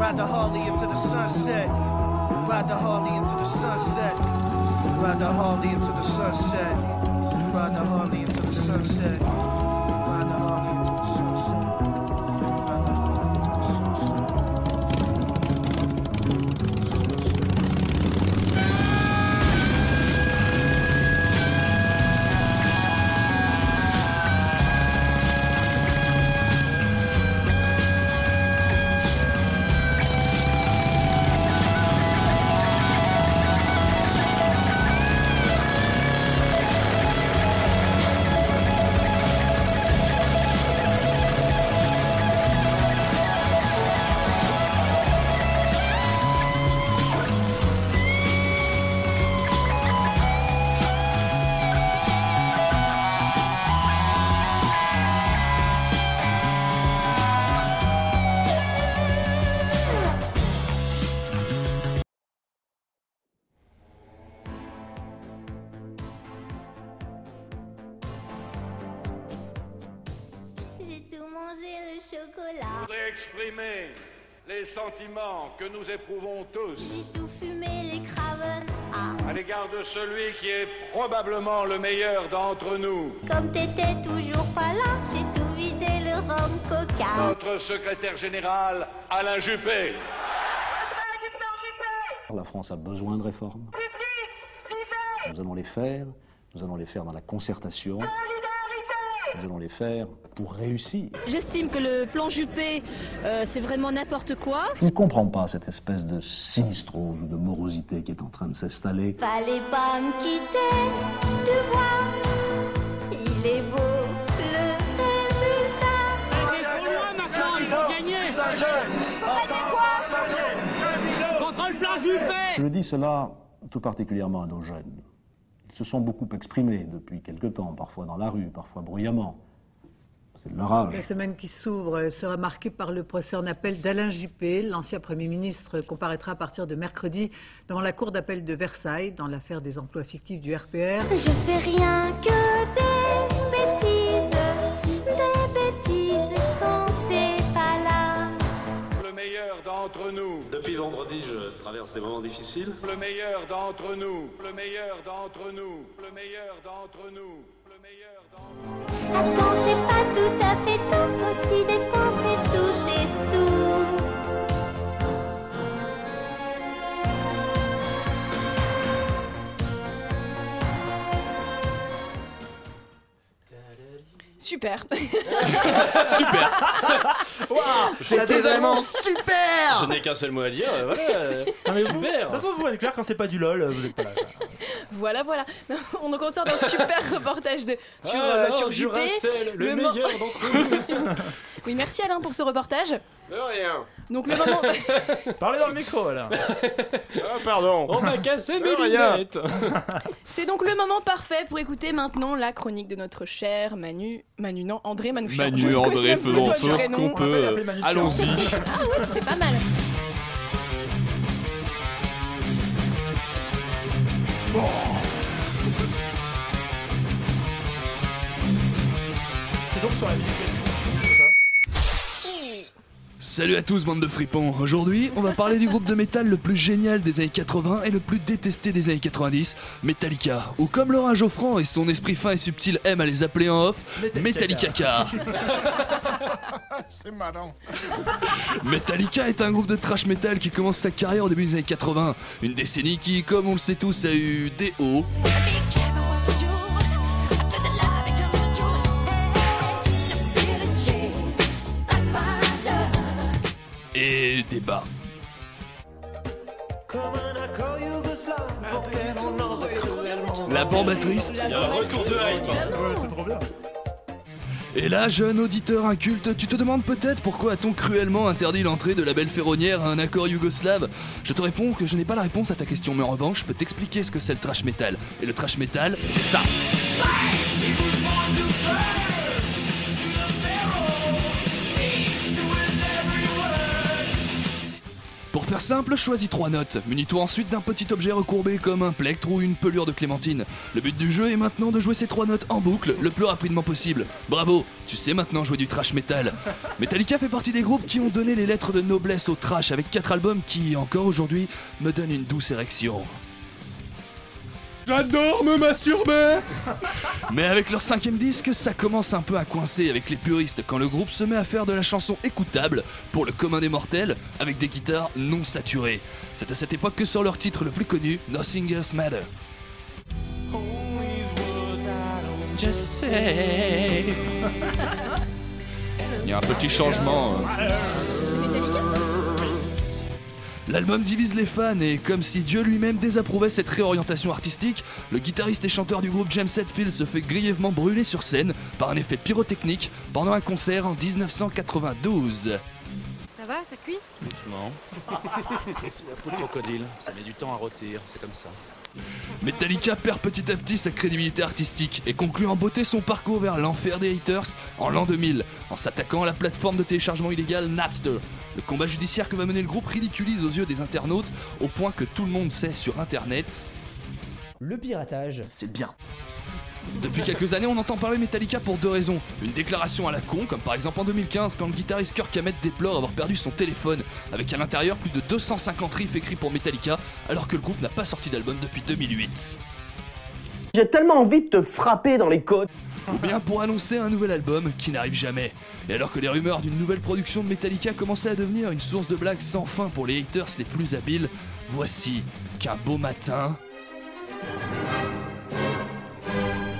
Ride the Harley into the sunset. Ride the Harley into the sunset. Ride the Harley into the sunset. Ride the Harley into the sunset. Que nous éprouvons tous J'ai tout fumé les craven. Ah, à l'égard de celui qui est probablement le meilleur d'entre nous. comme t'étais toujours pas là, j'ai tout vidé le rhum coca. Notre secrétaire général, Alain Juppé. La France a besoin de réformes. Nous allons les faire. Nous allons les faire dans la concertation. Nous allons les faire pour réussir. J'estime que le plan Juppé, euh, c'est vraiment n'importe quoi. Je ne comprends pas cette espèce de sinistrose ou de morosité qui est en train de s'installer. Fallait pas me quitter, tu vois. Il est beau le résultat. il faut gagner Contre le plan Juppé Je dis cela tout particulièrement à nos jeunes. Ils se sont beaucoup exprimés depuis quelque temps, parfois dans la rue, parfois bruyamment. C'est de leur âge. La semaine qui s'ouvre sera marquée par le procès en appel d'Alain Juppé. L'ancien Premier ministre comparaîtra à partir de mercredi devant la Cour d'appel de Versailles dans l'affaire des emplois fictifs du RPR. Je fais rien que traverse des moments difficiles. Le meilleur d'entre nous. Le meilleur d'entre nous. Le meilleur d'entre nous. Le meilleur d'entre Attends, c'est pas tout à fait tout, aussi dépenser tous tes sous. Super. Super. Waouh, C'était vraiment super. Je n'ai qu'un seul mot à dire. euh, Voilà. euh, Non, mais vous- De Super. toute façon, vous, Anne-Claire, quand c'est pas du LOL, vous êtes pas là. Voilà, voilà. On donc on sort d'un super reportage de, sur, Ah, euh, sur Juppé. Le mo- meilleur d'entre nous. Oui, merci Alain pour ce reportage. De rien. Donc le moment. Parlez dans le micro, là. Ah, pardon. On m'a cassé mes De rien. lunettes. C'est donc le moment parfait pour écouter maintenant la chronique de notre cher Manu. Manu, non, André Manouchian. Manu, André, faisons ce qu'on peut. euh, Allons-y. Ah ouais, c'était pas mal. C'est donc sur la minute Salut à tous, bande de fripons. Aujourd'hui, on va parler du groupe de métal le plus génial des années 80 et le plus détesté des années 90, Metallica. Ou comme Laurent Geoffrand et son esprit fin et subtil aime à les appeler en off, Metallica. C'est marrant. Metallica est un groupe de thrash metal qui commence sa carrière au début des années 80. Une décennie qui, comme on le sait tous, a eu des hauts et des bas. La bande triste. Il y a un retour de hype. Ouais, c'est trop bien. Et là, jeune auditeur inculte, tu te demandes peut-être pourquoi a-t-on cruellement interdit l'entrée de la belle ferronnière à un accord yougoslave? Je te réponds que je n'ai pas la réponse à ta question, mais en revanche, je peux t'expliquer ce que c'est le trash metal. Et le trash metal, c'est ça. Faire simple, choisis trois notes. Munis-toi ensuite d'un petit objet recourbé comme un plectre ou une pelure de clémentine. Le but du jeu est maintenant de jouer ces trois notes en boucle le plus rapidement possible. Bravo, tu sais maintenant jouer du trash metal. Metallica fait partie des groupes qui ont donné les lettres de noblesse au trash avec quatre albums qui, encore aujourd'hui, me donnent une douce érection. J'adore me masturber Mais avec leur cinquième disque, ça commence un peu à coincer avec les puristes quand le groupe se met à faire de la chanson écoutable pour le commun des mortels avec des guitares non saturées. C'est à cette époque que sort leur titre le plus connu, Nothing Else Matter. Il y a un petit changement. euh. L'album divise les fans et comme si Dieu lui-même désapprouvait cette réorientation artistique, le guitariste et chanteur du groupe James Hetfield se fait grièvement brûler sur scène par un effet pyrotechnique pendant un concert en 1992. Ça va, ça cuit? Doucement. C'est la peau de crocodile, ça met du temps à rôtir, c'est comme ça. Metallica perd petit à petit sa crédibilité artistique et conclut en beauté son parcours vers l'enfer des haters en l'an 2000 en s'attaquant à la plateforme de téléchargement illégal Napster. Le combat judiciaire que va mener le groupe ridiculise aux yeux des internautes au point que tout le monde sait sur internet Le piratage, c'est bien. Depuis quelques années, on entend parler Metallica pour deux raisons. Une déclaration à la con, comme par exemple en 2015 quand le guitariste Kirk Hammett déplore avoir perdu son téléphone, avec à l'intérieur plus de 250 riffs écrits pour Metallica, alors que le groupe n'a pas sorti d'album depuis 2008. J'ai tellement envie de te frapper dans les côtes. Ou bien pour annoncer un nouvel album qui n'arrive jamais. Et alors que les rumeurs d'une nouvelle production de Metallica commençaient à devenir une source de blagues sans fin pour les haters les plus habiles, voici qu'un beau matin,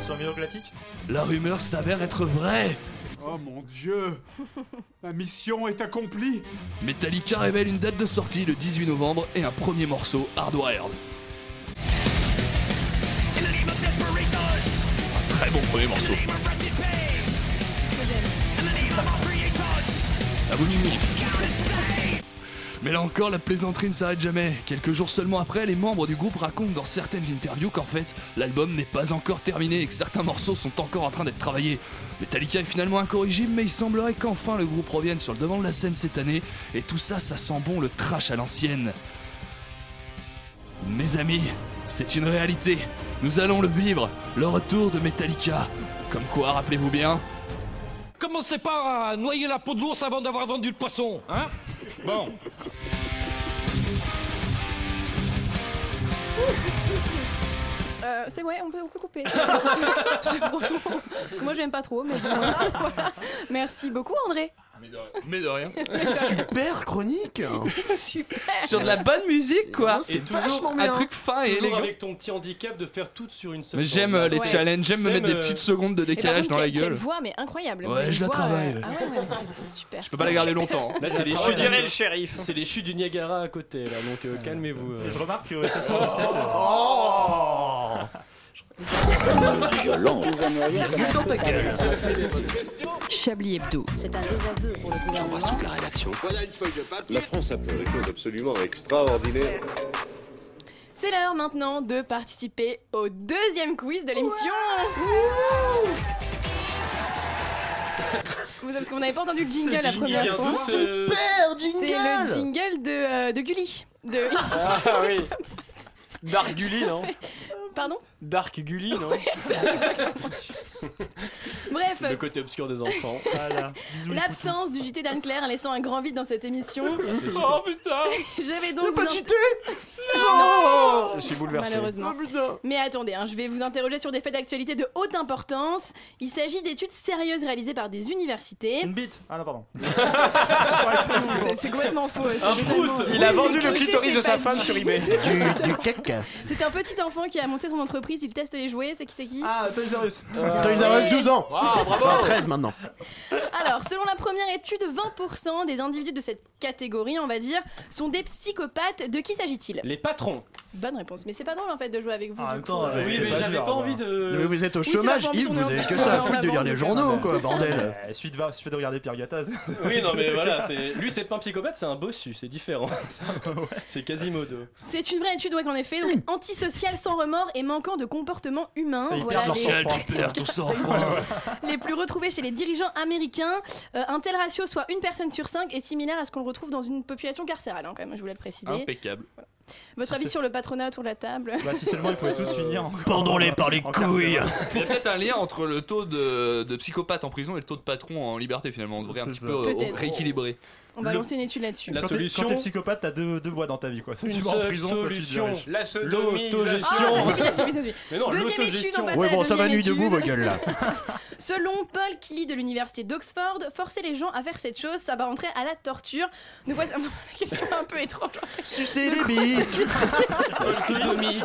Sur un classique la rumeur s'avère être vraie. Oh mon dieu Ma mission est accomplie Metallica révèle une date de sortie le 18 novembre et un premier morceau Hardwired. Très bon premier morceau. À vous juger. Mais là encore, la plaisanterie ne s'arrête jamais. Quelques jours seulement après, les membres du groupe racontent dans certaines interviews qu'en fait, l'album n'est pas encore terminé et que certains morceaux sont encore en train d'être travaillés. Metallica est finalement incorrigible, mais il semblerait qu'enfin le groupe revienne sur le devant de la scène cette année, et tout ça, ça sent bon le trash à l'ancienne. Mes amis, c'est une réalité. Nous allons le vivre, le retour de Metallica. Comme quoi, rappelez-vous bien, Commencez pas à noyer la peau de l'ours avant d'avoir vendu le poisson, hein Bon. Euh, c'est ouais, on peut, on peut couper. Je- je- je- franchement, parce que moi j'aime pas trop, mais bon, voilà. Merci beaucoup André. Mais de rien. Super chronique Super. Sur de la bonne musique, quoi. Et toujours un truc fin et toujours élégant. avec ton petit handicap de faire tout sur une seule. Mais j'aime euh, les Ouais. challenges, j'aime me T'aimes, mettre des euh, petites secondes de décalage contre, dans la quelle- Quelle gueule. voix, mais incroyable. Ouais, avez je une la voix, travaille. euh, Ah ouais, ouais, c'est- c'est super. Je peux pas la garder longtemps. Là, c'est les On chutes. du- le shérif. C'est les chutes du Niagara à côté, là. Donc euh, calmez-vous. euh. Je remarque que ça sort du set. Oh Violent. Chablis Hebdo. C'est un désaveu pour le gouvernement. la rédaction. La France a fait des choses absolument extraordinaires. C'est l'heure maintenant de participer au deuxième quiz de l'émission. Vous- Parce qu'on n'avait pas entendu le jingle la jingle, première fois. Super C'est le jingle de, euh, de Gulli. De... Ah oui. Dark Gully, non? Pardon Dark Gully, non Bref, Le côté obscur des enfants. Voilà. l'absence du JT d'Anne-Claire laissant un grand vide dans cette émission. C'est super. putain Je vais donc. Pas vous de in- JT Non Je suis bouleversé. Malheureusement. Oh putain Mais attendez, hein, je vais vous interroger sur des faits d'actualité de haute importance. Il s'agit d'études sérieuses réalisées par des universités. Une bite Ah non, pardon. Non, c'est- C'est complètement faux. c'est Un totalement- prout. Il a Oui, vendu c'est le clitoris c'est de sa pas femme sur eBay. Du, du caca C'est un petit enfant qui a monté son entreprise, il teste les jouets, c'est qui c'est qui Ah, Toys R Us. Toys R Us, 12 ans Ah, bravo Enfin, 13 maintenant Alors, selon la première étude, 20% des individus de cette catégorie, on va dire, sont des psychopathes. De qui s'agit-il? Les patrons. Bonne réponse. Mais c'est pas drôle en fait de jouer avec vous. En du même coup. temps, Euh, oui, mais j'avais pas envie de. Mais vous êtes au Oui, c'est chômage, Yves, vous avez que ça à en foutre de lire les donc, journaux, quoi, bordel. Eh, suffit, de, va- suffit de regarder Pierre Gattaz. Oui, non, mais voilà, c'est lui, c'est pas un psychopathe, c'est un bossu, c'est différent. c'est Quasimodo. C'est une vraie étude, ouais, qu'en effet, donc antisocial sans remords et manquant de comportement humain. Et hyper les- social, tu perds ton sang-froid. les plus retrouvés chez les dirigeants américains. Euh, un tel ratio, soit une personne sur cinq, est similaire à ce qu'on retrouve dans une population carcérale, hein, quand même, je voulais le préciser. Impeccable. Votre avis sur le patronat autour de la table? Bah, si seulement ils pouvaient tous finir. en- Pendons-les par les couilles. carcéral. Il y a peut-être un lien entre le taux de, de psychopathe en prison et le taux de patron en liberté finalement. On devrait un petit ça. peu euh, rééquilibrer. On va Le- lancer une étude là-dessus. La Quand t'es- solution- Quand t'es psychopathe, t'as deux, deux voies dans ta vie, quoi. Soit Une tu vas en seule prison, soit tu solution. La. L'autogestion. Ah, ça suffit, ça suffit, ça suffit. Mais non, Deuxième étude, on passe Ouais, bon, ça va nuit debout, vos gueules là. Selon Paul Kelly de l'université d'Oxford, forcer les gens à faire cette chose s'apparenterait à la torture. Nous voici la question est un peu étrange. Sucer les bites. sodomie.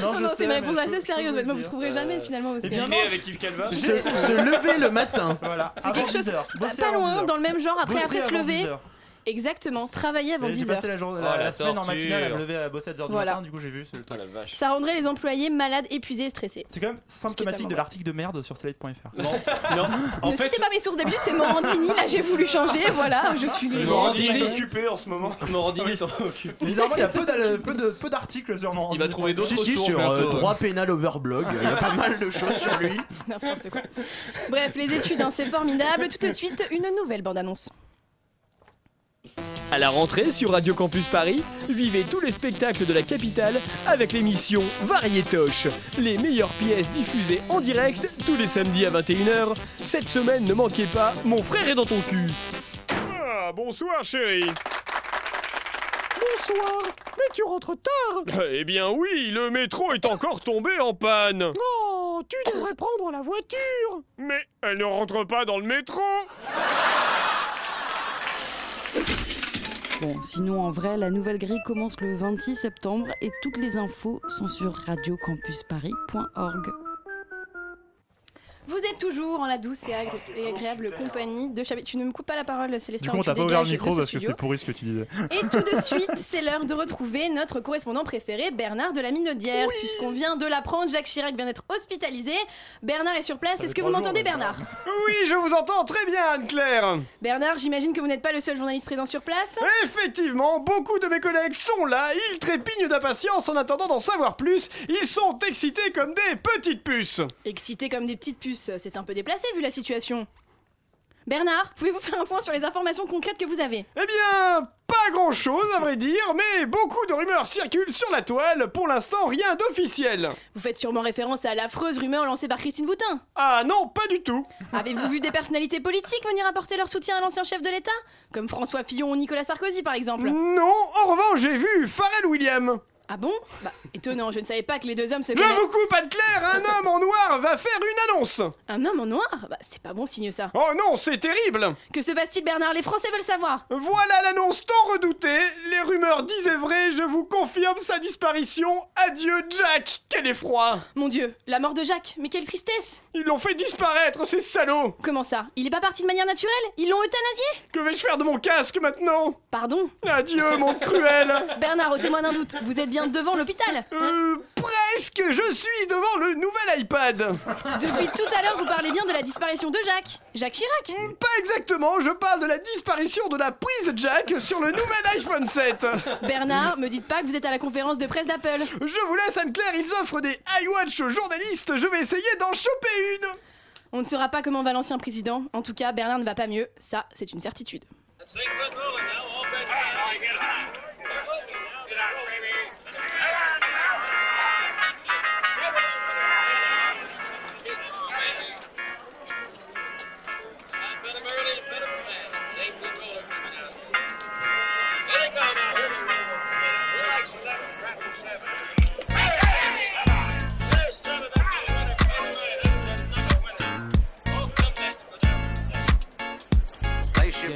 Non, je non, sais, c'est une réponse assez sérieuse. Vous dire. trouverez jamais finalement. Dîner avec Yves Calva. Se, se lever le matin. Voilà, c'est quelque chose 10 heures. pas, Bosser pas avant 10 loin, dans le même genre. Après, après se avant lever. 10 heures. Exactement, travailler avant Et J'ai 10 heures. passé la, journée, Oh, la, la la semaine en matinale à me lever à bosser à 10h du Voilà. matin, du coup j'ai vu, c'est le Ah truc. la vache. Ça rendrait les employés malades, épuisés et stressés. C'est quand même symptomatique de l'article de merde sur slate.fr. Non, non. En ne fait, citez pas mes sources d'habitude, c'est Morandini. Là, j'ai voulu changer. Voilà, je suis. Morandini. Il est occupé en ce moment. Morandini t'en occupe. Évidemment, il y a peu d'articles sur mon Il va trouver d'autres si, sources sur euh, droit pénal overblog, il y a pas mal de choses sur lui. N'importe quoi. Bref, les études, hein, c'est formidable. Tout de suite, une nouvelle bande-annonce. À la rentrée sur Radio Campus Paris, vivez tous les spectacles de la capitale avec l'émission Variétoche. Les meilleures pièces diffusées en direct tous les samedis à 21h. Cette semaine, ne manquez pas Mon frère est dans ton cul. Ah, bonsoir, chérie. Bonsoir, mais tu rentres tard. Eh bien oui, le métro est encore tombé en panne. Oh, tu devrais prendre la voiture. Mais elle ne rentre pas dans le métro. Bon, sinon en vrai, la nouvelle grille commence le 26 septembre et toutes les infos sont sur radiocampusparis.org. Vous êtes toujours en la douce et, agré- et agréable compagnie de Chablis. Tu ne me coupes pas la parole, Célestin. Du coup, on tu t'a pas ouvert le micro parce que c'était pourri ce que tu disais. Et tout de suite, c'est l'heure de retrouver notre correspondant préféré, Bernard de la Minaudière. Puisqu'on vient de l'apprendre, Jacques Chirac vient d'être hospitalisé. Bernard est sur place. Est-ce que vous m'entendez, Bernard Oui, je vous entends très bien, Anne-Claire. Bernard, j'imagine que vous n'êtes pas le seul journaliste présent sur place. Effectivement, beaucoup de mes collègues sont là, ils trépignent d'impatience en attendant d'en savoir plus, ils sont excités comme des petites puces. Excités comme des petites puces, c'est un peu déplacé vu la situation. Bernard, pouvez-vous faire un point sur les informations concrètes que vous avez? Eh bien, pas grand-chose à vrai dire, mais beaucoup de rumeurs circulent sur la toile, pour l'instant rien d'officiel. Vous faites sûrement référence à l'affreuse rumeur lancée par Christine Boutin. Ah non, pas du tout. Avez-vous vu des personnalités politiques venir apporter leur soutien à l'ancien chef de l'État? Comme François Fillon ou Nicolas Sarkozy par exemple Non, en revanche j'ai vu Pharrell William. Ah bon Bah étonnant, je ne savais pas que les deux hommes se Je connaissent. vous coupe, Anne-Claire, un homme en noir va faire une annonce. Un homme en noir Bah c'est pas bon signe ça. Oh non, c'est terrible. Que se passe-t-il Bernard Les Français veulent savoir. Voilà l'annonce tant redoutée. Les rumeurs disaient vrai, je vous confirme sa disparition. Adieu Jack, quel effroi. Mon dieu, la mort de Jacques, mais quelle tristesse Ils l'ont fait disparaître, ces salauds. Comment ça Il est pas parti de manière naturelle Ils l'ont euthanasié Que vais-je faire de mon casque maintenant? Pardon Adieu, mon cruel. Bernard, au témoin d'un doute, vous êtes bien devant l'hôpital Euh, presque, je suis devant le nouvel iPad. Depuis tout à l'heure, vous parlez bien de la disparition de Jacques. Jacques Chirac Pas exactement, je parle de la disparition de la prise jack sur le nouvel iPhone 7. Bernard, me dites pas que vous êtes à la conférence de presse d'Apple. Je vous laisse, Anne-Claire, ils offrent des iWatch aux journalistes, je vais essayer d'en choper une. On ne saura pas comment va l'ancien président. En tout cas, Bernard ne va pas mieux. Ça, c'est une certitude.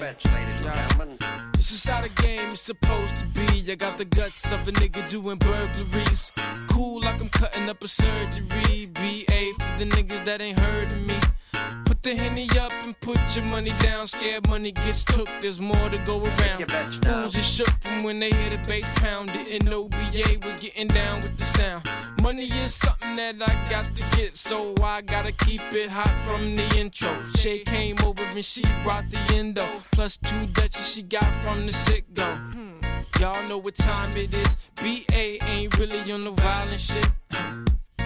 Bets, ladies and gentlemen. This is how the game is supposed to be. I got the guts of a nigga doing burglaries. Cool like I'm cutting up a surgery. BA for the niggas that ain't heard of me. Put the henny up and put your money down. Scared money gets took, there's more to go around. Fools are shook from when they hear the bass pound. Didn't know BA was getting down with the sound. Money is something that I got to get, so I gotta keep it hot from the intro. Shay came over and she brought the endo. Plus two Dutchies she got from the sit go. Y'all know what time it is. BA ain't really on the violent shit.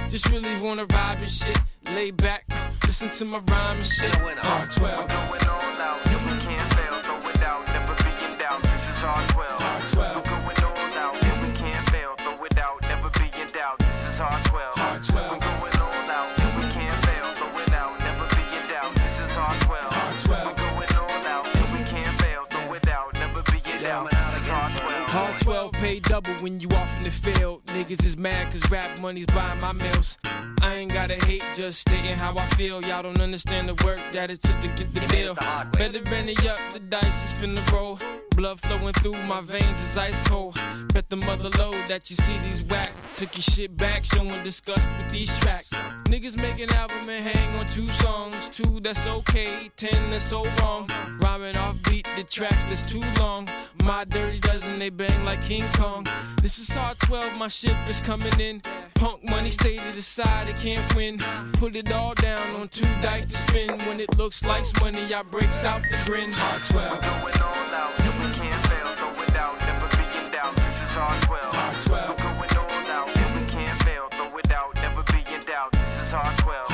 Just really wanna vibe and shit lay back, listen to my rhyme and shit. R12. we're Going all out, and we can't fail, no doubt, never be in doubt. This is R12. R12. We're going all out, and we can't fail, no doubt, never be in doubt. This is R12. R12. We're going all out, and we can't fail, no doubt, never be in doubt. This is R12. R12. We're going all out, and we can't fail, no doubt, never be in doubt. This is R12. R12 pay double when you off in the field. Niggas is mad cause rap money's buying my meals. I ain't gotta hate, just stating how I feel. Y'all don't understand the work that it took to get the deal. Better Benny up, the dice is finna roll. Blood flowing through my veins is ice cold. Bet the mother load that you see these whack. Took your shit back, showing disgust with these tracks. Niggas make an album and hang on two songs. Two that's okay, ten that's so wrong. Rhyming off beat the tracks that's too long. My dirty dozen, they bang like King Kong. This is hard 12, my ship is coming in. Punk money stay to the side, it can't win. Put it all down on two dice to spin. When it looks like money, I breaks out the grin. Hard 12. We're going all out, and we can't fail, so without never be in doubt. This is hard 12. 12. We're going all out, and we can't fail, so without never in doubt. This is 12.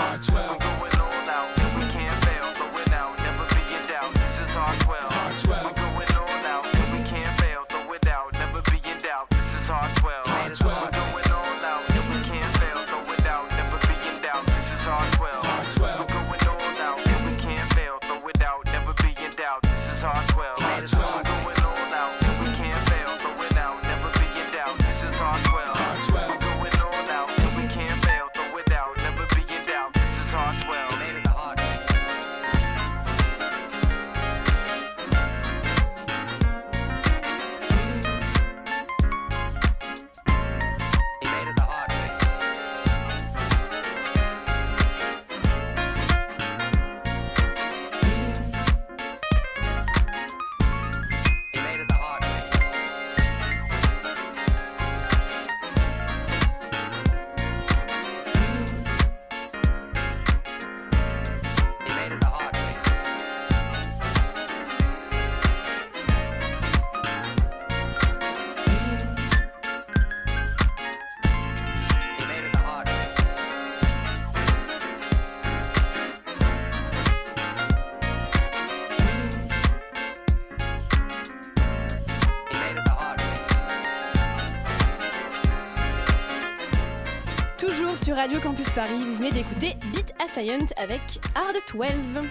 Paris, vous venez d'écouter Beat a Science avec Hard 12.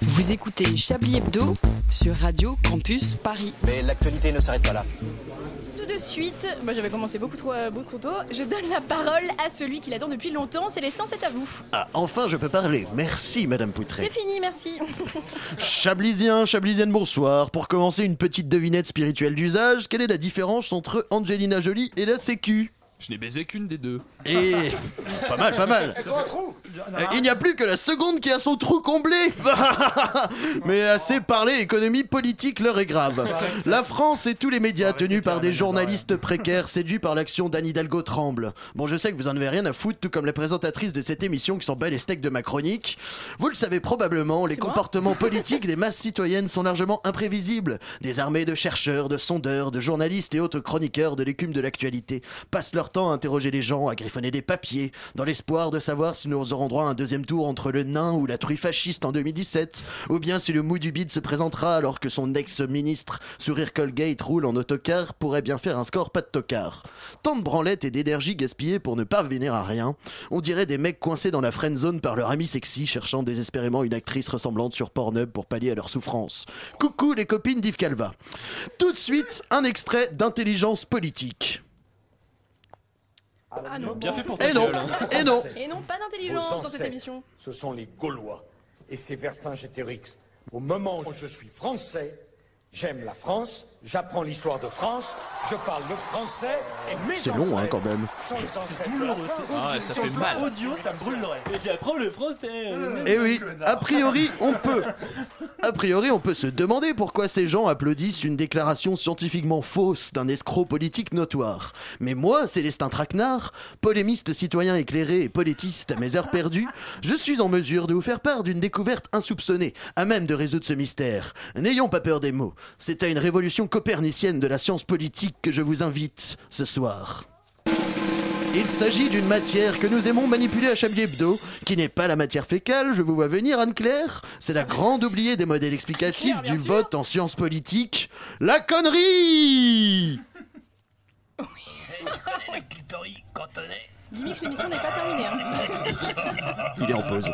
Vous écoutez Chablis Hebdo sur Radio Campus Paris. Mais l'actualité ne s'arrête pas là. Tout de suite, moi j'avais commencé beaucoup trop, euh, beaucoup trop tôt, je donne la parole à celui qui l'attend depuis longtemps, Célestin, c'est à vous. Ah, enfin, je peux parler. Merci, Madame Poutré. C'est fini, merci. Chablisien, Chablisienne, bonsoir. Pour commencer, une petite devinette spirituelle d'usage. Quelle est la différence entre Angelina Jolie et la Sécu? Je n'ai baisé qu'une des deux. Et. Pas mal, pas mal. Elles ont un trou Euh, Il n'y a plus que la seconde qui a son trou comblé Mais assez parlé, économie politique, l'heure est grave. La France et tous les médias tenus par des journalistes précaires séduits par l'action d'Anne Hidalgo tremblent. Bon, je sais que vous en avez rien à foutre, tout comme la présentatrice de cette émission qui s'en bat les steaks de ma chronique. Vous le savez probablement, les comportements politiques des masses citoyennes sont largement imprévisibles. Des armées de chercheurs, de sondeurs, de journalistes et autres chroniqueurs de l'écume de l'actualité passent leur interroger les gens, à griffonner des papiers, dans l'espoir de savoir si nous aurons droit à un deuxième tour entre le nain ou la truie fasciste en 2017, ou bien si le mou du bide se présentera alors que son ex-ministre, sourire Colgate, roule en autocar, pourrait bien faire un score pas de tocard. Tant de branlettes et d'énergie gaspillées pour ne pas venir à rien, on dirait des mecs coincés dans la friend zone par leur ami sexy cherchant désespérément une actrice ressemblante sur Pornhub pour pallier à leur souffrance. Coucou les copines d'Yves Calva. Tout de suite, un extrait d'intelligence politique. Ah non. Bien fait pour Et ta non, hein. et non. Et non, pas d'intelligence dans cette émission. Ce sont les Gaulois et c'est Vercingétorix. Au moment où je suis français, j'aime la France, J'apprends l'histoire de France, je parle le français et mes C'est long, hein, quand même. la douloureux. Ah ça fait mal. Audio, ça brûlerait. Et j'apprends le français. Eh oui, a priori, on peut. A priori, on peut se demander pourquoi ces gens applaudissent une déclaration scientifiquement fausse d'un escroc politique notoire. Mais moi, Célestin Traquenard, polémiste citoyen éclairé et politiste à mes heures perdues, je suis en mesure de vous faire part d'une découverte insoupçonnée, à même de résoudre ce mystère. N'ayons pas peur des mots. C'est à une révolution copernicienne de la science politique que je vous invite ce soir. Il s'agit d'une matière que nous aimons manipuler à Chablis Hebdo, qui n'est pas la matière fécale, je vous vois venir Anne-Claire. C'est la grande oubliée des modèles explicatifs du vote en sciences politiques, la connerie Gimmick, l'émission n'est pas terminée. hein. Il est en pause.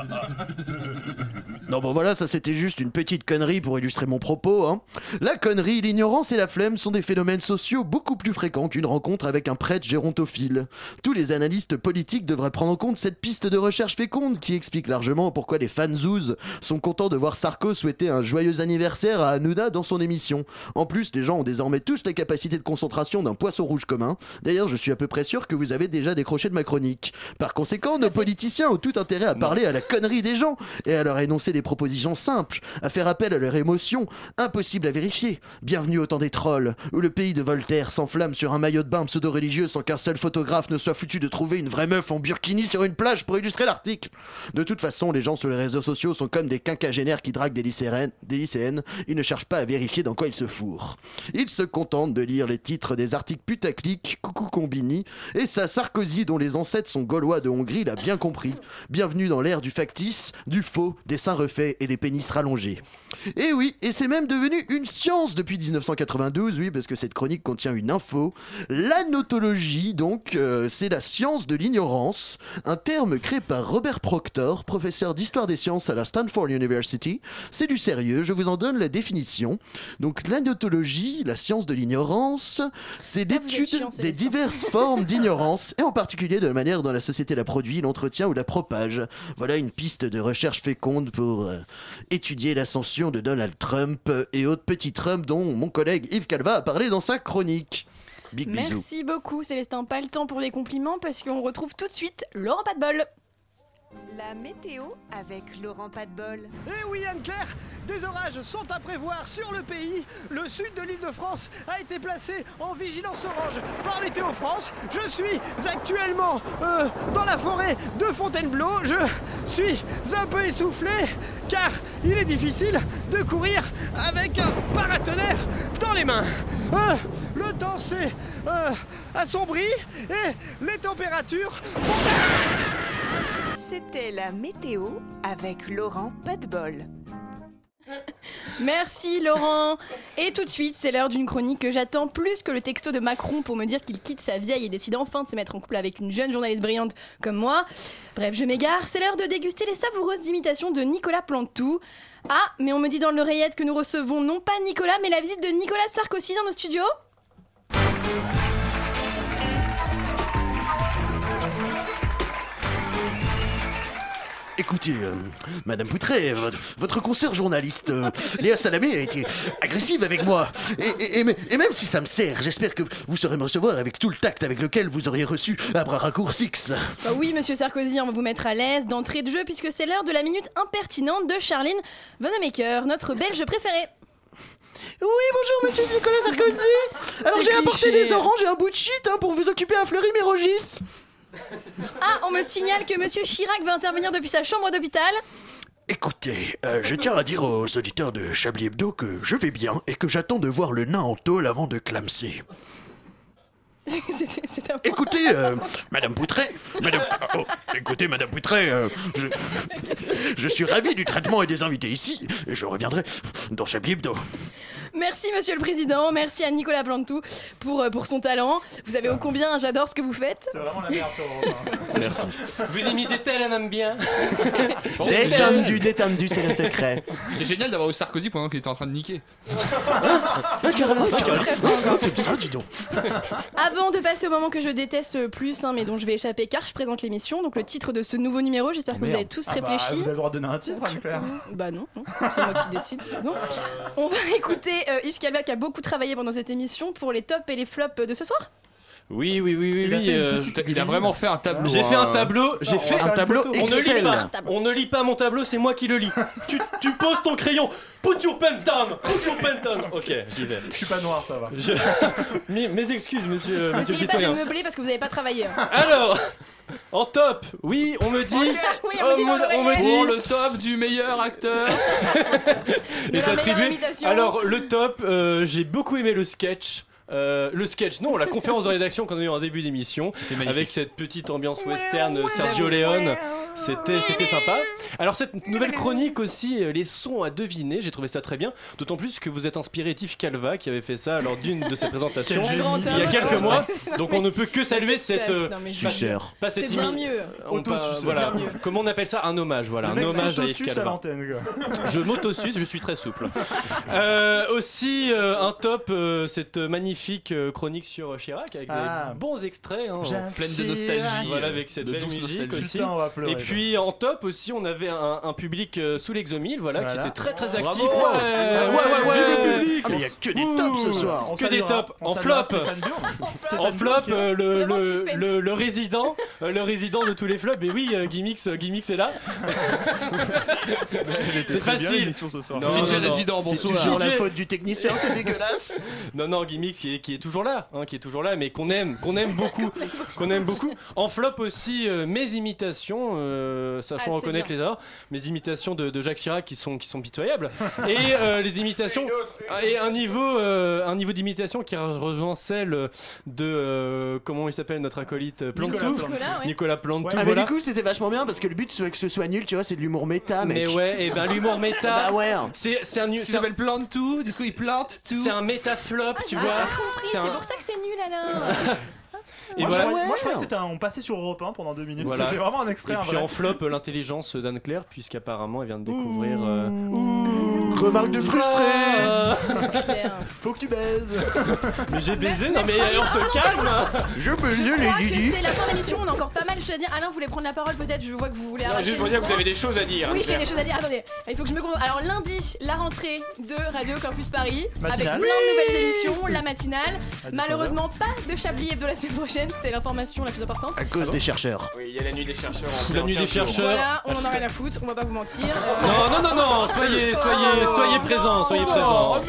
Non bon voilà, ça c'était juste une petite connerie pour illustrer mon propos. Hein. La connerie, l'ignorance et la flemme sont des phénomènes sociaux beaucoup plus fréquents qu'une rencontre avec un prêtre gérontophile. Tous les analystes politiques devraient prendre en compte cette piste de recherche féconde qui explique largement pourquoi les fanzouz sont contents de voir Sarko souhaiter un joyeux anniversaire à Hanouna dans son émission. En plus, les gens ont désormais tous la capacité de concentration d'un poisson rouge commun. D'ailleurs, je suis à peu près sûr que vous avez déjà décroché de ma chronique. Par conséquent, nos politiciens ont tout intérêt à parler à la connerie des gens et à leur énoncer des propositions simples, à faire appel à leurs émotions, impossible à vérifier. Bienvenue au temps des trolls, où le pays de Voltaire s'enflamme sur un maillot de bain pseudo-religieux sans qu'un seul photographe ne soit foutu de trouver une vraie meuf en burkini sur une plage pour illustrer l'article. De toute façon, les gens sur les réseaux sociaux sont comme des quinquagénaires qui draguent des lycéennes, des lycéennes. Ils ne cherchent pas à vérifier dans quoi ils se fourrent. Ils se contentent de lire les titres des articles putaclic, coucou combini, et ça Sarkozy dont les ancêtres sont gaulois de Hongrie l'a bien compris. Bienvenue dans l'ère du factice, du faux, des seins et des pénis rallongés. Et oui, et c'est même devenu une science depuis 1992, oui, parce que cette chronique contient une info. L'anotologie, donc, euh, c'est la science de l'ignorance, un terme créé par Robert Proctor, professeur d'histoire des sciences à la Stanford University. C'est du sérieux, je vous en donne la définition. Donc, l'anotologie, la science de l'ignorance, c'est Ah, l'étude des diverses formes d'ignorance, et en particulier de la manière dont la société la produit, l'entretient ou la propage. Voilà une piste de recherche féconde pour euh, étudier de Donald Trump et autres petits Trump dont mon collègue Yves Calva a parlé dans sa chronique. Big bisous. Merci beaucoup Célestin. Pas le temps pour les compliments parce qu'on retrouve tout de suite Laurent Patbol. La météo avec Laurent Padbol. Eh oui, Anne-Claire, des orages sont à prévoir sur le pays. Le sud de l'île de France a été placé en vigilance orange par Météo France. Je suis actuellement euh, dans la forêt de Fontainebleau. Je suis un peu essoufflé car il est difficile de courir avec un paratonnerre dans les mains. Euh, le temps s'est euh, assombri et les températures C'était la météo avec Laurent Padbol. Merci Laurent. Et tout de suite, c'est l'heure d'une chronique que j'attends plus que le texto de Macron pour me dire qu'il quitte sa vieille et décide enfin de se mettre en couple avec une jeune journaliste brillante comme moi. Bref, je m'égare, c'est l'heure de déguster les savoureuses imitations de Nicolas Plantou. Ah, mais on me dit dans l'oreillette que nous recevons non pas Nicolas, mais la visite de Nicolas Sarkozy dans nos studios. Écoutez, euh, Madame Poutret, votre, votre consoeur journaliste, euh, Léa Salamé, a été agressive avec moi. Et, et- et- et même si ça me sert, j'espère que vous saurez me recevoir avec tout le tact avec lequel vous auriez reçu à bras raccourcis. Bah oui, monsieur Sarkozy, on va vous mettre à l'aise d'entrée de jeu puisque c'est l'heure de la minute impertinente de Charline Vanamaker, notre belge préférée. Oui, bonjour, monsieur Nicolas Sarkozy. Alors j'ai apporté des oranges et un bout de shit hein, pour vous occuper à Fleury-Mérogis. Ah, on me signale que monsieur Chirac veut intervenir depuis sa chambre d'hôpital. Écoutez, euh, je tiens à dire aux auditeurs de Chablis Hebdo que je vais bien et que j'attends de voir le nain en tôle avant de clamser. C'était- c'était un peu- Écoutez, euh, Madame Poutret, Madame, oh, écoutez, Madame euh, je, je suis ravi du traitement et des invités ici, et je reviendrai dans Chablis Hebdo. Merci monsieur le président, merci à Nicolas Plantou pour, euh, pour son talent. Vous savez ô combien j'adore ce que vous faites. C'est vraiment la merde sur Europe Merci. Vous imitez tel un homme bien. Détendu, détendu, c'est le secret. C'est génial d'avoir eu Sarkozy pendant qu'il était en train de niquer. Ah, carrément, carrément. Ah, T'aimes ça, dis donc. Avant de passer au moment que je déteste le plus, hein, mais dont je vais échapper car je présente l'émission, donc le titre de ce nouveau numéro, j'espère que vous avez tous Ah bah, réfléchi. vous avez le droit de donner un titre, Anne-Claire. Bah non, non, c'est moi qui décide. Non. On va écouter euh, Yves Calva a beaucoup travaillé pendant cette émission pour les tops et les flops de ce soir Oui, oui, oui, oui, Il a oui. une euh, Il a vraiment fait un tableau. J'ai fait un hein. tableau, j'ai fait faire une On ne lit pas, on ne lit pas mon tableau, c'est moi qui le lis. tu, tu poses ton crayon, put your pen down, put your pen down. Ok, j'y vais. Je suis pas noir, ça va. Je- mes, mes excuses, monsieur, monsieur le N'essayez pas de meubler parce que vous n'avez pas travaillé. hein. Alors, en top, oui, on me dit. Oui, on me dit dans on me l'oreillette. dit Pour le top du meilleur acteur. Est attribué. Alors, le top, euh, j'ai beaucoup aimé le sketch. Euh, le sketch, non, la conférence de rédaction qu'on a eu en début d'émission, avec cette petite ambiance western Sergio Leone, c'était c'était sympa. Alors cette nouvelle chronique aussi, euh, les sons à deviner, j'ai trouvé ça très bien, d'autant plus que vous êtes inspiré Tiff Calva qui avait fait ça lors d'une de ses présentations il y a quelques mois, donc on ne peut que saluer cette euh, pas- Suceur. pas cette bien mieux. on pas- voilà, Bien mieux. comment on appelle ça? Un hommage, voilà, Le un hommage à Yves à Calva. Je m'auto-suce, je suis très souple. Aussi, un top, cette magnifique euh, chronique sur Chirac avec Ah. des bons extraits. hein, Pleine de nostalgie. voilà, avec cette de belle musique aussi. Putain, on va pleurer, Et puis en top aussi, on avait un, un public euh, sous l'exomile, voilà, Voilà. qui était très très Bravo. actif. Ouais, ouais, ouais, ouais. Vive le public. Ah, mais il y a que des tops ce soir. On Que des tops. En flop. En flop, euh, le, Vraiment le, suspense. le, le résident, le résident de tous les flops. Et oui, Gimmicks, Gimmicks est là. C'est facile. Non, DJ non, non. résident, C'est bonsoir. toujours la faute du technicien, c'est dégueulasse. Non, non, Gimmicks qui est, qui est toujours là, hein, qui est toujours là, mais qu'on aime, qu'on aime beaucoup, qu'on aime beaucoup. En flop aussi, euh, mes imitations, euh, sachant Ah, c'est reconnaître bien. les erreurs, mes imitations de, de Jacques Chirac qui sont, qui sont pitoyables, et euh, les imitations, et un niveau, euh, un niveau d'imitation qui rejoint celle de, euh, comment il s'appelle notre acolyte euh, Plantou, Nicolas Nicolas, ouais. Nicolas Plantou, Ah, mais voilà. du coup, c'était vachement bien parce que le but, c'est que ce soit nul, tu vois, c'est de l'humour méta, mec. mais ouais, et ben l'humour méta, Bah ouais. c'est c'est un, nu- Il c'est un, s'appelle Plante tout, du coup il plante tout. c'est un métaflop, tu Ah, vois. Compris, C'est un- pour ça que c'est nul alors. Et Moi, voilà. je croyais, moi, je croyais que c'était un. On passait sur Europe 1 pendant deux minutes. Voilà. C'était vraiment un extrait. Et un puis vrai. en flop, euh, l'intelligence d'Anne Claire, puisqu'apparemment elle vient de découvrir. euh, Remarque de frustré. Ah. Faut que tu baises. mais j'ai baisé, non mais on se calme Je peux Je les Didi. c'est la fin d'émission, on a encore pas mal de choses à dire. Alain, vous voulez prendre la parole peut-être? Je vois que vous voulez arracher Juste le pour dire que vous avez des choses à dire. Oui, j'ai des choses à dire. Attendez, il faut que je me concentre. Alors lundi, la rentrée de Radio Campus Paris avec plein de nouvelles émissions, la matinale. À 19 Malheureusement, pas de Chablis Hebdo la semaine prochaine, c'est l'information la plus importante. À cause des chercheurs. Oui, il y a la nuit des chercheurs. La nuit des chercheurs. Voilà, on en a rien à foutre, on va pas vous mentir. Non, non, non, non, soyez, soyez, soyez présents, soyez présents.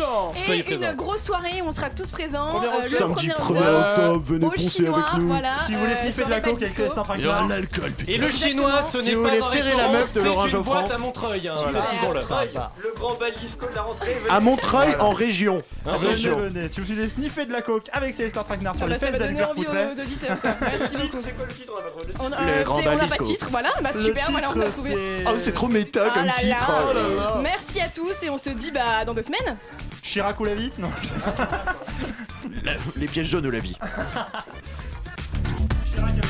Soyez Et présents. une grosse soirée où on sera tous présents. Euh, le Samedi 1er 1er octobre. venez Au poncer chinois, avec nous. voilà. Si vous voulez euh, sniffer de la coke avec. Célestin Il y aura l'alcool, putain. Et le chinois, ce Si n'est vous pas voulez un serrer la restaurant, meuf de Laurent c'est une boîte à Montreuil, hein, précisons-le. Sympa. Le grand bal disco de la rentrée. À Montreuil, en région. Attention. Venez, venez. Si vous voulez sniffer de la coke avec Célestin Traquenard sur Ah les bah, ça fesses va donner d'Albert envie aux auditeurs, ça. Merci beaucoup. C'est quoi le titre On a pas trouvé le titre. On, Le euh, grand c'est- on n'a pas Balisco. de titre, voilà, bah Le super, voilà, on a titre, trouvé. c'est- Oh, c'est trop méta Ah comme là titre. là. Oh là là. Merci à tous et on se dit bah dans deux semaines. Chirac ou la vie Non. Les pièces jaunes ou la vie. Euh,